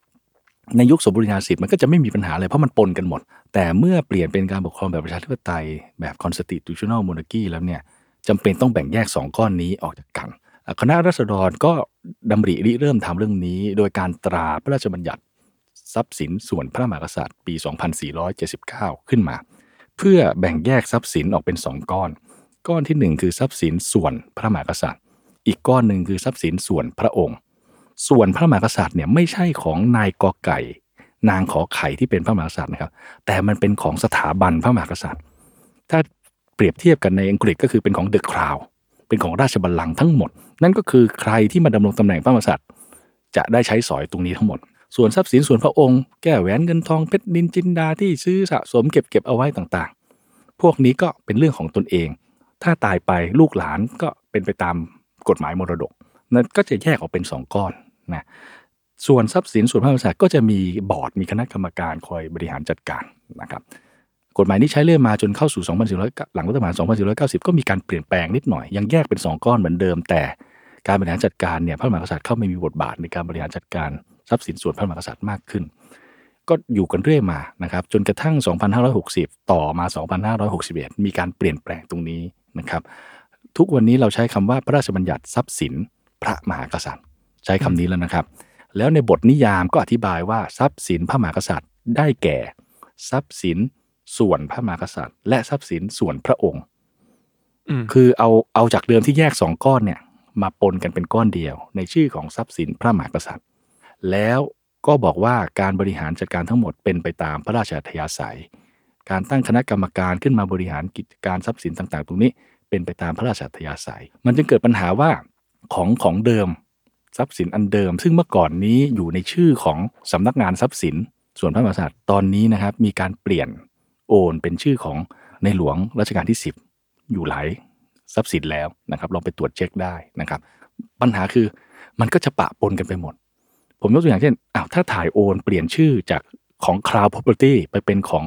ในยุคสมบูรณาสิทธิ์มันก็จะไม่มีปัญหาเลยเพราะมันปนกันหมด แต่เมื่อเปลี่ยนเป็นการปกครองแบบประชาธิปไตยแบบ constitutional monarchy แล้วเนี่ยจำเป็นต้องแบ่งแยก 2 ก้อนนี้ออกจากกัน คณะรัษฎรก็ดำริริเริ่มทำเรื่องนี้ โดยการตราพระราชบัญญัติทรัพย์สินส่วนพระมหากษัตริย์ปี 2479 ขึ้นมา เพื่อแบ่งแยกทรัพย์สินออกเป็น 2 ก้อน ก้อนทีหนึ่1 คือทรัพย์สินส่วนพระมหากษัตริย์ อีกก้อนหนึ่งคือทรัพย์สินส่วนพระองค์ ส่วนพระมหากษัตริย์เนี่ยไม่ใช่ของนายกอไก่ นางขอไข่ที่เป็นพระมหากษัตริย์นะครับ แต่มันเป็นของสถาบันพระมหากษัตริย์ ถ้าเปรียบเทียบกันในอังกฤษก็คือเป็นของเดอะคราวเป็นของราชบัลลังก์ทั้งหมด นั่นก็คือใครที่มาดำรงตำแหน่งพระมหากษัตริย์จะได้ใช้สอยตรงนี้ทั้งหมด ส่วนทรัพย์สินส่วนพระองค์ แก้วแหวนเงินทองเพชรนินจินดาที่ซื้อสะสมเก็บเก็บเอาไว้ต่างๆ พวกนี้ก็เป็นเรื่องของตนเอง ถ้าตายไปลูกหลานก็เป็นไปตามกฎหมายมรดก นั่นก็จะแยกออกเป็นสองก้อน นะส่วนทรัพย์สินส่วนพระมหากษัตริย์ก็จะมีบอร์ดมีคณะกรรมการคอยบริหารจัดการนะครับกฎหมายนี้ใช้เรื่อยมาจนเข้าสู่ 2400 หลังรัฐประหาร 2490 ก็มีการเปลี่ยนแปลงนิดหน่อย ยังแยกเป็น 2 ก้อนเหมือนเดิม แต่การบริหารจัดการเนี่ยพระมหากษัตริย์เข้าไม่มีบทบาทในการบริหารจัดการทรัพย์สินส่วนพระมหากษัตริย์มากขึ้น ก็อยู่กันเรื่อยมานะครับจนกระทั่ง 2560 ต่อมา 2561 มีการเปลี่ยนแปลงตรงนี้นะครับทุกวันนี้เราใช้คำว่าพระราชบัญญัติทรัพย์สินพระมหากษัตริย์ ใช้คำนี้แล้วนะครับ แล้วในบทนิยามก็อธิบายว่าทรัพย์สินพระมหากษัตริย์ ได้แก่ ทรัพย์สินส่วนพระมหากษัตริย์ และทรัพย์สินส่วนพระองค์อืมคือเอาเอาจากเดิมที่แยกสองก้อนเนี่ย มาปนกันเป็นก้อนเดียว ในชื่อของทรัพย์สินพระมหากษัตริย์ แล้วก็บอกว่าการบริหารจัดการทั้งหมดเป็นไปตามพระราชอัธยาศัย การตั้งคณะกรรมการขึ้นมาบริหารกิจการทรัพย์สินต่าง ๆ ตรงนี้ เป็นไปตามพระราชอัธยาศัย มันจึงเกิดปัญหาว่าของของเดิม ทรัพย์สินอันเดิม ซึ่งเมื่อก่อนนี้อยู่ในชื่อของสำนักงานทรัพย์สิน ส่วนพระมหากษัตริย์ตอนนี้นะครับมีการเปลี่ยนโอนเป็นชื่อของในหลวงรัชกาลที่ 10 อยู่หลายทรัพย์สินแล้วนะครับลองไปตรวจเช็คได้นะครับ ปัญหาคือมันก็จะปะปนกันไปหมด ผมยกตัวอย่างเช่นอ้าวถ้าถ่ายโอนเปลี่ยนชื่อจากของ Crown Property ไปเป็นของ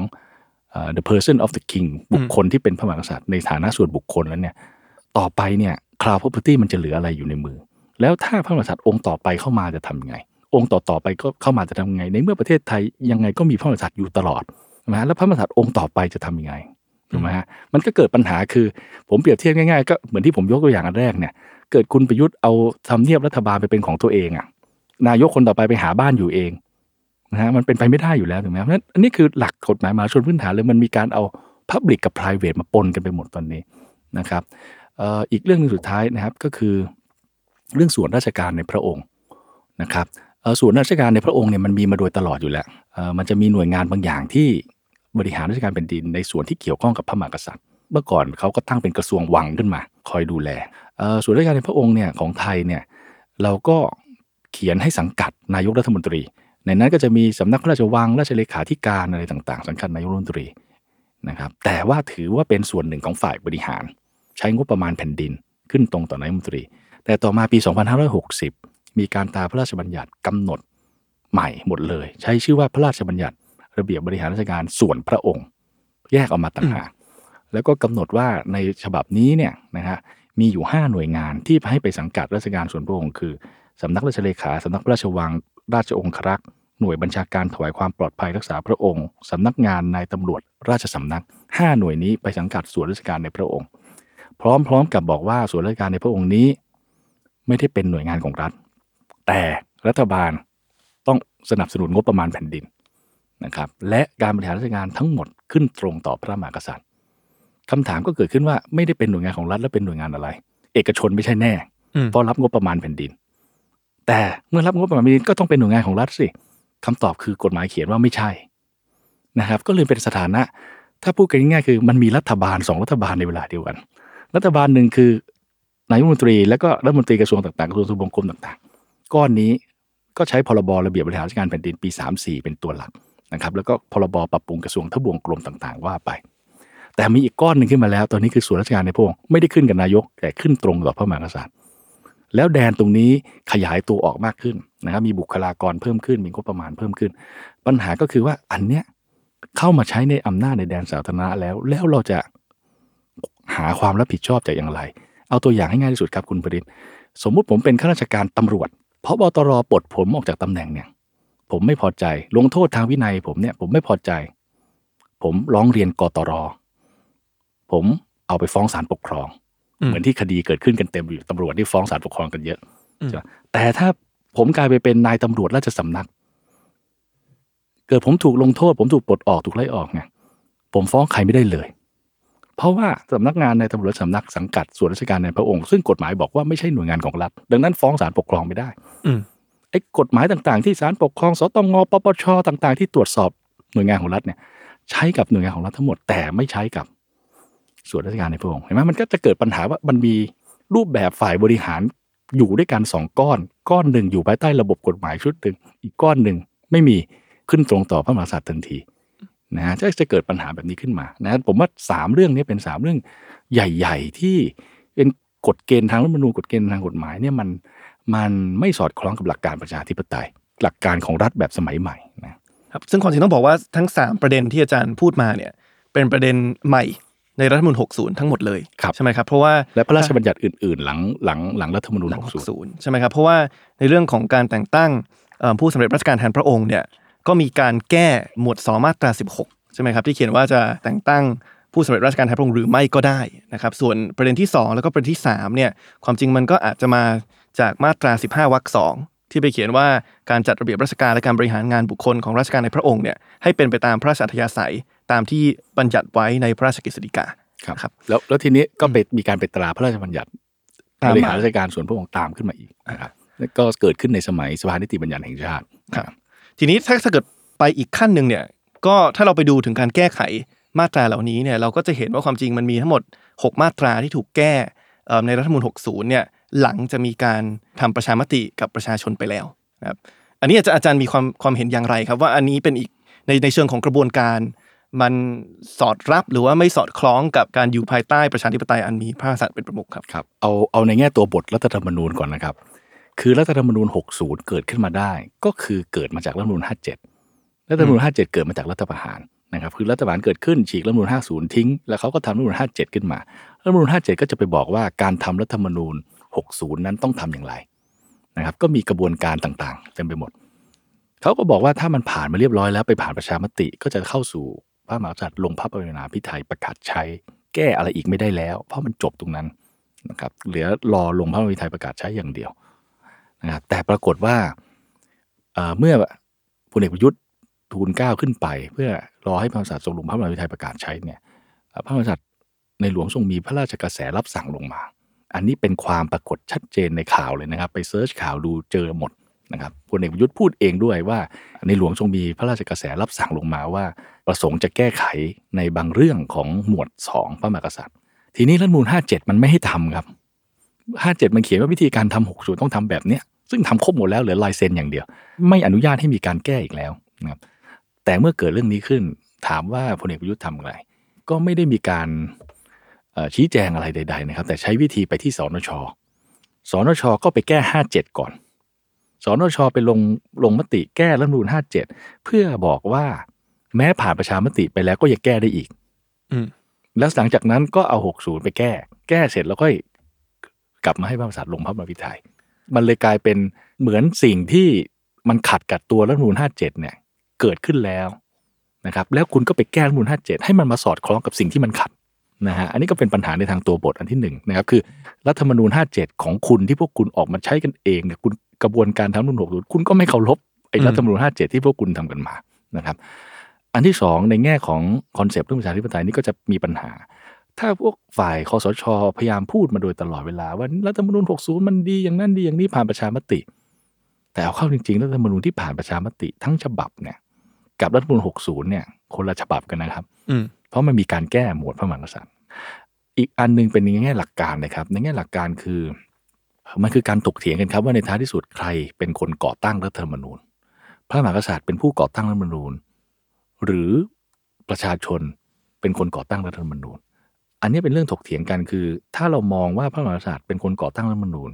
เอ่อ the person of the king บุคคลที่เป็นพระมหากษัตริย์ในฐานะส่วนบุคคลแล้วเนี่ย ต่อไปเนี่ย Crown Property มันจะเหลืออะไรอยู่ในมือ แล้วถ้าพระมหากษัตริย์องค์ต่อไปเข้ามาจะทำยังไง องค์ต่อๆไปก็เข้ามาจะทำยังไง ในเมื่อประเทศไทยยังไงก็มีพระมหากษัตริย์อยู่ตลอดนะแล้วพระมหากษัตริย์องค์ต่อไปจะทำยังไงถูกไหมฮะมันก็เกิดปัญหาคือ ผมเปรียบเทียบง่ายๆก็เหมือนที่ผมยกตัวอย่างอันแรกเนี่ย เกิดคุณประยุทธ์เอาทำเนียบรัฐบาลไปเป็นของตัวเองอะนายกคนต่อไปไปหาบ้านอยู่เองนะฮะมันเป็นไปไม่ได้อยู่แล้วถูกไหมเพราะฉะนั้นอันนี้คือหลักกฎหมายมาชนพื้นฐานเลยมันมีการเอา Public กับ Private มาปนกันไปหมดตอนนี้นะครับอีกเรื่องหนึงสุดท้ายนะครับก็คือ เรื่องส่วนราชการในพระองค์นะครับส่วนราชการในพระองค์เนี่ยมันมีมาโดยตลอดอยู่แล้วมันจะมีหน่วยงานบางอย่างที่บริหารราชการแผ่นดินในส่วนที่เกี่ยวข้องกับพระมหากษัตริย์ เมื่อก่อนเขาก็ตั้งเป็นกระทรวงวังขึ้นมา คอยดูแลส่วนราชการในพระองค์เนี่ยของไทยเนี่ยเราก็เขียนให้สังกัดนายกรัฐมนตรี ในนั้นก็จะมีสำนักพระราชวังราชเลขาธิการอะไรต่างๆ สังกัดนายกรัฐมนตรีนะครับแต่ว่าถือว่าเป็นส่วนหนึ่งของฝ่ายบริหาร ใช้งบประมาณแผ่นดินขึ้นตรงต่อนายกรัฐมนตรี แต่ต่อมาปี 2560 มีการตราพระราชบัญญัติกำหนดใหม่หมดเลย ใช้ชื่อว่าพระราชบัญญัติระเบียบบริหารราชการส่วนพระองค์ แยกออกมาต่างหากแล้วก็กำหนดว่าในฉบับนี้เนี่ยนะฮะมีอยู่ 5 หน่วยงานที่ให้ไปสังกัดราชการส่วนพระองค์คือสำนักราชเลขาสำนักพระราชวัง ราชองครักษ์หน่วยบัญชาการถวายความปลอดภัยรักษาพระองค์สำนักงานนายตำรวจ ราชสำนัก 5 หน่วยนี้ไปสังกัดส่วนราชการในพระองค์ พร้อมๆกับบอกว่าส่วนราชการในพระองค์นี้ ไม่ได้เป็นหน่วยงานของรัฐ แต่รัฐบาลต้องสนับสนุนงบประมาณแผ่นดินนะครับ และการบริหารราชการทั้งหมดขึ้นตรงต่อพระมหากษัตริย์คำถามก็เกิดขึ้นว่าไม่ได้เป็นหน่วยงานของรัฐแล้วเป็นหน่วยงานอะไร เอกชนไม่ใช่แน่อืมเพราะรับงบประมาณแผ่นดิน แต่เมื่อรับงบประมาณแผ่นดินก็ต้องเป็นหน่วยงานของรัฐสิคำตอบคือกฎหมายเขียนว่าไม่ใช่นะครับ ก็เลยเป็นสถานะ ถ้าพูดกันง่ายๆคือ มันมีรัฐบาลสองรัฐบาลในเวลาเดียวกัน รัฐบาลหนึ่งคือ นายกรัฐมนตรีแล้วก็รัฐมนตรีกระทรวงต่างๆกระทรวงทบวงกรมต่างๆ ก้อนนี้ก็ใช้พรบระเบียบบริหารราชการแผ่นดินปี 34 เป็นตัวหลักนะครับ แล้วก็พรบปรับปรุงกระทรวงทบวงกรมต่างๆ ว่าไป แต่มีอีกก้อนหนึ่งขึ้นมาแล้ว ตอนนี้คือส่วนราชการในพระองค์ไม่ได้ขึ้นกับนายกแต่ขึ้นตรงต่อพระมหากษัตริย์แล้วแดนตรงนี้ขยายตัวออกมากขึ้นนะครับมีบุคลากรเพิ่มขึ้นมีงบประมาณเพิ่มขึ้น ปัญหาก็คือว่าอันเนี้ยเข้ามาใช้ในอำนาจในแดนสาธารณะแล้วแล้วเราจะหาความรับผิดชอบจากอย่างไร เอาตัวอย่างให้ง่ายที่สุดครับคุณปริศสมมุติผมเป็นข้าราชการตำรวจเพราะบตรปลดผมออกจากตำแหน่งเนี่ย ผมไม่พอใจลงโทษทางวินัย ผมเนี่ยผมไม่พอใจ ผมร้องเรียนกตร ผมเอาไปฟ้องศาลปกครองอืมเหมือนที่คดีเกิดขึ้นกันเต็มอยู่ตำรวจที่ฟ้องศาลปกครองกันเยอะอืมใช่ไหมแต่ถ้าผมกลายไปเป็นนายตำรวจราชสำนัก เกิดผมถูกลงโทษ ผมถูกปลดออกถูกไล่ออกไงผมฟ้องใครไม่ได้เลย เพราะว่าสำนักงานในตำรวจสำนักสังกัดส่วนราชการในพระองค์ซึ่งกฎหมายบอกว่าไม่ใช่หน่วยงานของรัฐ ดังนั้นฟ้องศาลปกครองไม่ได้อืมไอ้กฎหมายต่างๆ ที่ศาลปกครองสตงปปชต่างๆ ที่ตรวจสอบหน่วยงานของรัฐเนี่ยใช้กับหน่วยงานของรัฐทั้งหมดแต่ไม่ใช้กับส่วนราชการในพระองค์เห็นไหมมันก็จะเกิดปัญหาว่ามันมีรูปแบบฝ่ายบริหารอยู่ด้วยกันสองก้อน ก้อนหนึ่งอยู่ภายใต้ระบบกฎหมายชุดหนึ่งอีกก้อนหนึ่งไม่มีขึ้นตรงต่อพระมหากษัตริย์ทันที นะฮะจะจะเกิดปัญหาแบบนี้ขึ้นมานะผมว่าสามเรื่องนี้เป็นสามเรื่องใหญ่ ๆ ที่เป็นกฎเกณฑ์ทางรัฐธรรมนูญกฎเกณฑ์ทางกฎหมายเนี่ยมันมันไม่สอดคล้องกับหลักการประชาธิปไตย หลักการของรัฐแบบสมัยใหม่นะครับซึ่งความจริงต้องบอกว่าทั้ง 3 ประเด็นที่อาจารย์พูดมาเนี่ยเป็นประเด็นใหม่ในรัฐธรรมนูญ60 ทั้งหมดเลยครับใช่ไหมครับเพราะว่าและพระราชบัญญัติอื่น ๆ หลังหลังหลังรัฐธรรมนูญหลัง60 60 ใช่ไหมครับเพราะว่าในเรื่องของการแต่งตั้งเอ่อผู้สำเร็จราชการแทนพระองค์เนี่ย ก็มีการแก้หมวด2มาตรา 16 ใช่ไหมครับ ที่เขียนว่าจะแต่งตั้งผู้สำเร็จราชการแทนพระองค์หรือไม่ก็ได้นะครับ ส่วนประเด็นที่ 2 แล้วก็ประเด็นที่3เนี่ยความจริงมันก็อาจจะมาจากมาตรา 15วรรคสองที่ไปเขียนว่าการจัดระเบียบราชการและการบริหารงานบุคคลของราชการในพระองค์เนี่ยให้เป็นไปตามพระราชอัธยาศัยตามที่บัญญัติไว้ในพระราชกฤษฎีกาครับครับแล้วแล้วทีนี้ก็ไปมีการไปตราพระราชบัญญัติตามมาบริหารราชการส่วนพระองค์ตามขึ้นมาอีกนะครับแล้วก็เกิดขึ้นในสมัยสภานิติบัญญัติแห่งชาติครับ ทีนี้ถ้าถ้าเกิดไปอีกขั้นหนึ่งเนี่ยก็ถ้าเราไปดูถึงการแก้ไขมาตราเหล่านี้เนี่ยเราก็จะเห็นว่าความจริงมันมีทั้งหมด 6 มาตราที่ถูกแก้ในรัฐธรรมนูญ60เนี่ยหลังจะมีการทำประชามติกับประชาชนไปแล้วนะครับอันนี้อาจารย์อาจารย์มีความความเห็นอย่างไรครับว่าอันนี้เป็นอีกในในเชิงของกระบวนการ มันสอดรับหรือว่าไม่สอดคล้องกับการอยู่ภายใต้ประชาธิปไตยอันมีพระมหากษัตริย์เป็นประมุขครับครับเอาเอาในแง่ตัวบทรัฐธรรมนูญก่อนนะครับ คือรัฐธรรมนูญ 60 เกิดขึ้นมาได้ ก็คือเกิดมาจากรัฐธรรมนูญ 57 รัฐธรรมนูญ 57 เกิดมาจากรัฐประหารนะครับ คือรัฐประหารเกิดขึ้นฉีกรัฐธรรมนูญ 50 ทิ้ง แล้วเขาก็ทำรัฐธรรมนูญ 57 ขึ้นมา รัฐธรรมนูญ 57 ก็จะไปบอกว่าการทำรัฐธรรมนูญ 60 นั้นต้องทำอย่างไรนะครับ ก็มีกระบวนการต่างๆ เต็มไปหมด เขาก็บอกว่าถ้ามันผ่านมาเรียบร้อยแล้วไปผ่านประชามติก็จะเข้าสู่พระมหากษัตริย์ลงพระปรินาพิไทยประกาศใช้ แก้อะไรอีกไม่ได้แล้ว เพราะมันจบตรงนั้นนะครับ เหลือรอลงพระปรินาพิไทยประกาศใช้อย่างเดียว นะครับแต่ปรากฏว่าเมื่อพลเอกประยุทธ์ทูลเก้าขึ้นไป เพื่อรอให้พระมหากษัตริย์ทรงลงพระบรมราชาประกาศใช้เนี่ยพระมหากษัตริย์ในหลวงทรงมีพระราชกระแสรับสั่งลงมา อันนี้เป็นความปรากฏชัดเจนในข่าวเลยนะครับ ไปเซิร์ชข่าวดูเจอหมดนะครับพลเอกประยุทธ์พูดเองด้วยว่าในหลวงทรงมีพระราชกระแสรับสั่งลงมาว่า ประสงค์จะแก้ไขในบางเรื่องของหมวดสองพระมหากษัตริย์ ทีนี้รัฐมนูล57 มันไม่ให้ทำครับ 57มันเขียนว่าวิธีการทำ60ต้องทำแบบเนี้ยซึ่งทำครบหมดแล้วเหลือลายเซ็นอย่างเดียว ไม่อนุญาตให้มีการแก้อีกแล้วนะครับแต่เมื่อเกิดเรื่องนี้ขึ้น ถามว่าพลเอกประยุทธ์ทำอะไร ก็ไม่ได้มีการเอ่อชี้แจงอะไรใด ๆนะครับ แต่ใช้วิธีไปที่สนชสนชก็ไปแก้ 57 ก่อนสนชไปลงลงมติแก้รัฐธรรมนูล57 เพื่อบอกว่าแม้ผ่านประชามติไปแล้วก็ยังแก้ได้อีก อืมแล้วหลังจากนั้นก็เอา 60 ไปแก้ แก้เสร็จแล้วค่อย กลับมาให้พระมหากษัตริย์ลงพระบรมพิไทยมันเลยกลายเป็นเหมือนสิ่งที่มันขัดกับตัวรัฐธรรมนูญ57เนี่ยเกิดขึ้นแล้วนะครับแล้วคุณก็ไปแก้รัฐธรรมนูญ57 ให้มันมาสอดคล้องกับสิ่งที่มันขัดนะฮะอันนี้ก็เป็นปัญหาในทางตัวบทอันที่หนึ่งนะครับคือรัฐธรรมนูญ 57 ของคุณที่พวกคุณออกมาใช้กันเองเนี่ยคุณกระบวนการทางรัฐธรรมนูญ60คุณก็ไม่เคารพไอ้รัฐธรรมนูญ 57 ที่พวกคุณทำกันมานะครับ อันที่สองในแง่ของ concept เรื่องประชาธิปไตยนี่ก็จะมีปัญหา ถ้าพวกฝ่ายคสช พยายามพูดมาโดยตลอดเวลาว่ารัฐธรรมนูญ60 มันดีอย่างนั้นดีอย่างนี้ผ่านประชามติ แต่เอาเข้าจริงๆ รัฐธรรมนูญที่ผ่านประชามติทั้งฉบับเนี่ยกับรัฐธรรมนูญ60 เนี่ย คนละฉบับกันนะครับอืมเพราะมันมีการแก้หมวดพระมหากษัตริย์อีกอันหนึงเป็นในแง่หลักการนะครับ ในแง่หลักการคือ มันคือการถกเถียงกันครับว่าในท้ายที่สุดใครเป็นคนก่อตั้งรัฐธรรมนูญ พระมหากษัตริย์เป็นผู้ก่อตั้งรัฐธรรมนูญ หรือประชาชนเป็นคนก่อตั้งรัฐธรรมนูญ อันนี้เป็นเรื่องถกเถียงกันคือ ถ้าเรามองว่าพระมหากษัตริย์เป็นคนก่อตั้งรัฐธรรมนูญ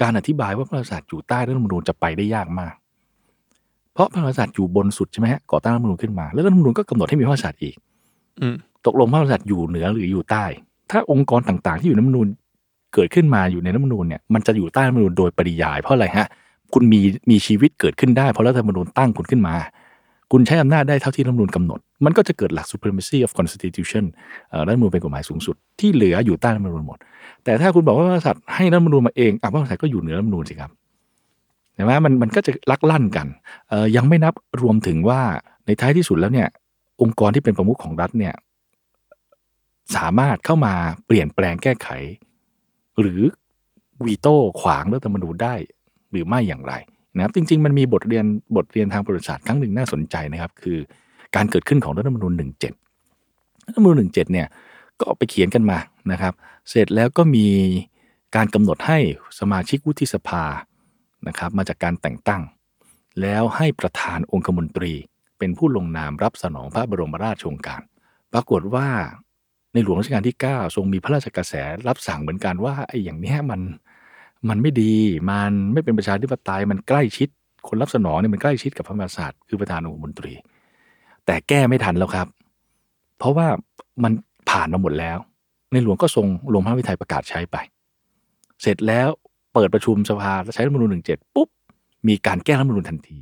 การอธิบายว่าพระมหากษัตริย์อยู่ใต้รัฐธรรมนูญจะไปได้ยากมาก เพราะพระมหากษัตริย์อยู่บนสุดใช่ไหมฮะก่อตั้งรัฐธรรมนูญขึ้นมาแล้วรัฐธรรมนูญก็กำหนดให้มีพระมหากษัตริย์อีกอืมตกลงพระมหากษัตริย์อยู่เหนือหรืออยู่ใต้ ถ้าองค์กรต่างๆ ที่อยู่ในรัฐธรรมนูญเกิดขึ้นมาอยู่ในรัฐธรรมนูญเนี่ยมันจะอยู่ใต้รัฐธรรมนูญโดยปริยายเพราะอะไรฮะ คุณมีมีชีวิตเกิดขึ้นได้เพราะรัฐธรรมนูญตั้งคุณขึ้นมา คุณใช้อำนาจได้เท่าที่รัฐมนูญกำหนด มันก็จะเกิดหลัก supremacy of constitution รัฐมนูญเป็นกฎหมายสูงสุด ที่เหลืออยู่ใต้รัฐมนูญหมด แต่ถ้าคุณบอกว่าพระมหากษัตริย์ให้รัฐมนูญมาเองอะพระมหากษัตริย์ก็อยู่เหนือรัฐมนูญสิครับเห็นไหมมันมันก็จะลักลั่นกันยังไม่นับรวมถึงว่าในท้ายที่สุดแล้วเนี่ยองค์กรที่เป็นประมุขของรัฐเนี่ยสามารถเข้ามาเปลี่ยนแปลงแก้ไข หรือวีโต้ขวางรัฐธรรมนูญได้หรือไม่อย่างไร นะครับจริง ๆ มันมีบทเรียนบทเรียนทางประวัติศาสตร์ครั้งหนึ่งน่าสนใจนะครับ คือการเกิดขึ้นของรัฐธรรมนูญ17รัฐธรรมนูญ17เนี่ยก็ไปเขียนกันมานะครับ เสร็จแล้วก็มีการกำหนดให้สมาชิกวุฒิสภานะครับ มาจากการแต่งตั้ง แล้วให้ประธานองคมนตรี เป็นผู้ลงนามรับสนองพระบรมราชโองการ ปรากฏว่าในหลวงรัชกาลที่ 9 ทรงมีพระราชกระแสรับสั่งเหมือนกันว่าไอ้อย่างเนี้ยมัน มันไม่ดีมันไม่เป็นประชาธิปไตยมันใกล้ชิด คนรับสนองเนี่ยมันใกล้ชิดกับพระมหากษัตริย์คือประธานองคมนตรี แต่แก้ไม่ทันแล้วครับ เพราะว่ามันผ่านมาหมดแล้ว ในหลวงก็ทรงลงพระวิทัยประกาศใช้ไป เสร็จแล้วเปิดประชุมสภาแล้วใช้รัฐธรรมนูญ17ปุ๊บมีการแก้รัฐธรรมนูญทันที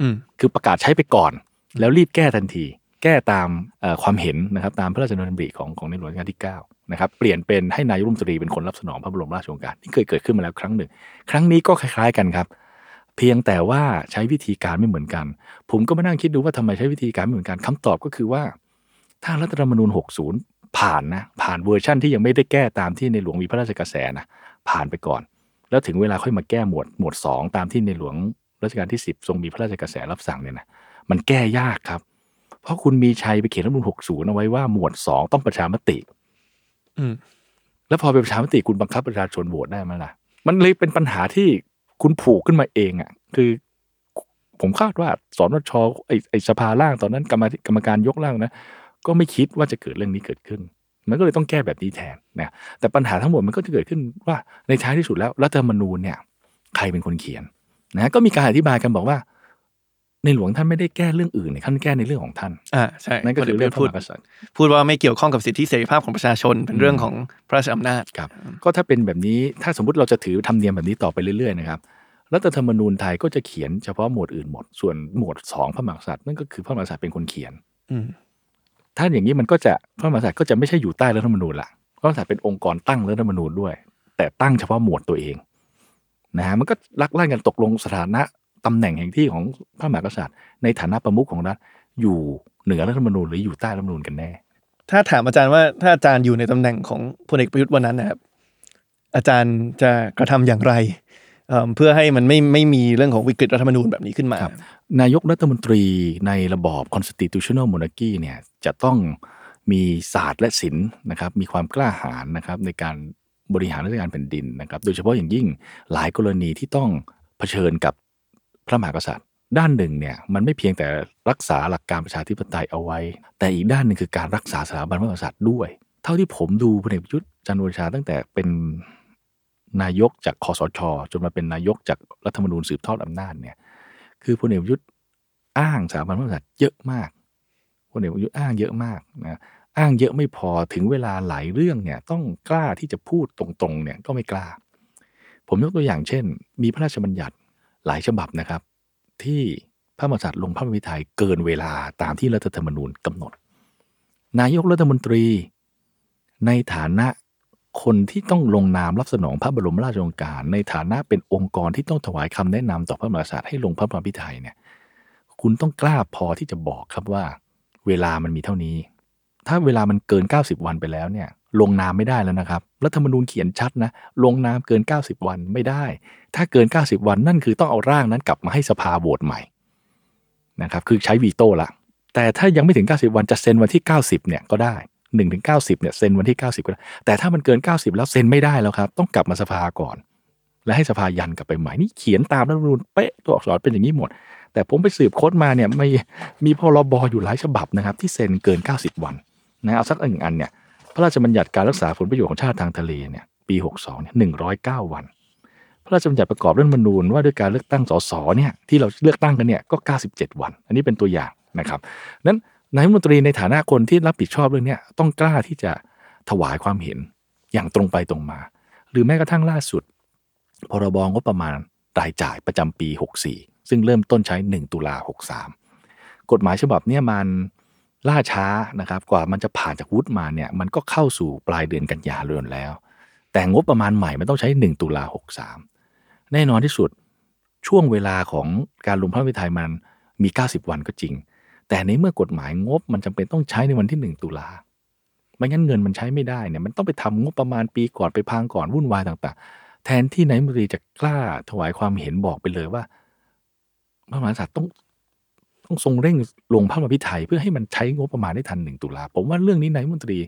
อืมคือประกาศใช้ไปก่อน แล้วรีบแก้ทันที แก้ตามเอ่อความเห็นนะครับ ตามพระราชดำริของของในหลวงรัชกาลที่9 นะครับเปลี่ยนเป็นให้นายกรัฐมนตรีเป็นคนรับสนองพระบรมราชโองการนี่เคยเกิดขึ้นมาแล้วครั้งหนึ่ง ครั้งนี้ก็คล้าย ๆกันครับ เพียงแต่ว่าใช้วิธีการไม่เหมือนกัน ผมก็มานั่งคิดดูว่าทำไมใช้วิธีการไม่เหมือนกันคำตอบก็คือว่า ถ้ารัฐธรรมนูญ 60 ผ่านนะผ่านเวอร์ชั่นที่ยังไม่ได้แก้ตามที่ในหลวงมีพระราชกระแสนะผ่านไปก่อน แล้วถึงเวลาค่อยมาแก้หมวดหมวด 2 ตามที่ในหลวงรัชกาลที่ 10 ทรงมีพระราชกระแสรับสั่งเนี่ยนะมันแก้ยากครับ เพราะคุณมีชัยไปเขียนรัฐธรรมนูญ60 เอาไว้ว่าหมวด 2 ต้องประชามติอืม แล้วพอเป็นประชามติคุณบังคับประชาชนโหวตได้ไหมล่ะ มันเลยเป็นปัญหาที่คุณผูกขึ้นมาเองอะ คือ ผมคาดว่าสอนชไอไอสภาล่างตอนนั้นกรรมกรรมการยกร่างนะก็ไม่คิดว่าจะเกิดเรื่องนี้เกิดขึ้น มันก็เลยต้องแก้แบบนี้แทนนะแต่ปัญหาทั้งหมดมันก็จะเกิดขึ้นว่าในท้ายที่สุดแล้วรัฐธรรมนูญเนี่ย ใครเป็นคนเขียนนะก็มีการอธิบายกันบอกว่า ในหลวงท่านไม่ได้แก้เรื่องอื่นเนี่ยท่านแก้ในเรื่องของท่านอ่าใช่นั่นก็คือเรื่องพระพูมดหากษัตริย์พูดว่าไม่เกี่ยวข้องกับสิทธิเสรีภาพของประชาชนเป็นเรื่องของพระราชอำนาจครับก็ถ้าเป็นแบบนี้ถ้าสมมติเราจะถือธรรมเนียมแบบนี้ต่อไปเรื่อยๆนะครับรัฐธรรมนูญไทยก็จะเขียนเฉพาะหมวดอื่นหมด ส่วนหมวดสองพระมหากษัตริย์นั่นก็คือพระมหากษัตริย์เป็นคนเขียนอืมถ้าอย่างนี้มันก็จะพระมหากษัตริย์ก็จะไม่ใช่อยู่ใต้รัฐธรรมนูญละพระมหากษัตริย์เป็นองค์กรตั้งรัฐธรรมนูญด้วย แต่ตั้งเฉพาะหมวดตัวเองนะฮะมันก็ลักลั่นกันตกลงสถานะ ตำแหน่งแห่งที่ของพระมหากษัตริย์ ในฐานะประมุขของรัฐอยู่เหนือรัฐธรรมนูญหรืออยู่ใต้รัฐธรรมนูญกันแน่ ถ้าถามอาจารย์ว่าถ้าอาจารย์อยู่ในตำแหน่งของพลเอกประยุทธ์วันนั้นนะครับอาจารย์จะกระทำอย่างไรเอิ่มเพื่อให้มันไม่ไม่มีเรื่องของวิกฤตรัฐธรรมนูญแบบนี้ขึ้นมาครับนายกรัฐมนตรีในระบอบ constitutional monarchy เนี่ยจะต้องมีศาสตร์และศิลป์นะครับ มีความกล้าหาญนะครับในการบริหารราชการแผ่นดินนะครับ โดยเฉพาะอย่างยิ่งหลายกรณีที่ต้องเผชิญกับ พระมหากษัตริย์ ด้านหนึ่งเนี่ยมันไม่เพียงแต่รักษาหลักการประชาธิปไตยเอาไว้ แต่อีกด้านหนึ่งคือการรักษาสถาบันพระมหากษัตริย์ด้วย เท่าที่ผมดูพลเอกประยุทธ์จันทร์โอชาตั้งแต่เป็นนายกจากคอสชจนมาเป็นนายกจากรัฐธรรมนูญสืบทอดอำนาจเนี่ยคือพลเอกประยุทธ์อ้างสถาบันพระมหากษัตริย์เยอะมากพลเอกประยุทธ์อ้างเยอะมากนะอ้างเยอะไม่พอถึงเวลาหลายเรื่องเนี่ยต้องกล้าที่จะพูดตรงๆเนี่ยก็ไม่กล้า ผมยกตัวอย่างเช่น มีพระราชบัญญัติ หลายฉบับนะครับ ที่พระมหากษัตริย์ลงพระบรมไทยเกินเวลาตามที่รัฐธรรมนูญกำหนด นายกรัฐมนตรี ในฐานะคนที่ต้องลงนามรับสนองพระบรมราชโองการ ในฐานะเป็นองค์กรที่ต้องถวายคำแนะนำต่อพระมหากษัตริย์ให้ลงพระมพิไทยเนี่ยคุณต้องกล้าพอที่จะบอกครับว่า เวลามันมีเท่านี้ ถ้าเวลามันเกิน 90 วันไปแล้วเนี่ย ลงนามไม่ได้แล้วนะครับ รัฐธรรมนูญเขียนชัดนะ ลงนามเกิน 90 วันไม่ได้ ถ้าเกิน 90 วันนั่นคือต้องเอาร่างนั้นกลับมาให้สภาโหวตใหม่นะครับ คือใช้วีโต้ละ แต่ถ้ายังไม่ถึง 90 วันจะเซ็นวันที่ 90 เนี่ยก็ได้1ถึง90เนี่ยเซ็นวันที่ 90ก็ได้แต่ถ้ามันเกิน 90 แล้วเซ็นไม่ได้แล้วครับ ต้องกลับมาสภาก่อน และให้สภายันกลับไปใหม่นี่เขียนตามรัฐธรรมนูญเป๊ะตัวอักษรเป็นอย่างนี้หมด แต่ผมไปสืบค้นมาเนี่ยไม่มีพรบอยู่หลายฉบับนะครับ ที่เซ็นเกิน 90 วันนะเอาสักหนึ่งอันเนี่ย ระราชบัญญัติการรักษาผลประโยชน์ของชาติทางทะเลเนี่ยปี 62เนี่ย109 วัน พระราชบัญญัติประกอบรัฐธรรมนูญว่าด้วยการเลือกตั้งสสเนี่ยที่เราเลือกตั้งกันเนี่ยก็ 97 วัน อันนี้เป็นตัวอย่างนะครับนั้นนายมนตรีในฐานะคนที่รับผิดชอบเรื่องนี้ต้องกล้าที่จะถวายความเห็นอย่างตรงไปตรงมา หรือแม้กระทั่งล่าสุด พรบงบประมาณรายจ่ายประจำปี 64 ซึ่งเริ่มต้นใช้ 1 ตุลา63 กฎหมายฉบับนี้มัน ล่าช้านะครับ กว่ามันจะผ่านจากวุฒิมาเนี่ยมันก็เข้าสู่ปลายเดือนกันยายนแล้ว แต่งบประมาณใหม่มันต้องใช้ 1 ตุลา63 แน่นอนที่สุดช่วงเวลาของการลงพระวิทัยมันมี 90 วันก็จริง แต่ในเมื่อกฎหมายงบมันจำเป็นต้องใช้ในวันที่ 1 ตุลาไม่งั้นเงินมันใช้ไม่ได้เนี่ยมันต้องไปทำงบประมาณปีก่อนไปพังก่อนวุ่นวายต่างๆ แทนที่นายมนตรีจะกล้าถวายความเห็นบอกไปเลยว่าพระมหากษัตริย์ต้อง ต้องทรงเร่งลงพระมาพิไทยเพื่อให้มันใช้งบประมาณได้ทันหนึ่งตุลาผมว่าเรื่องนี้นายมนตรี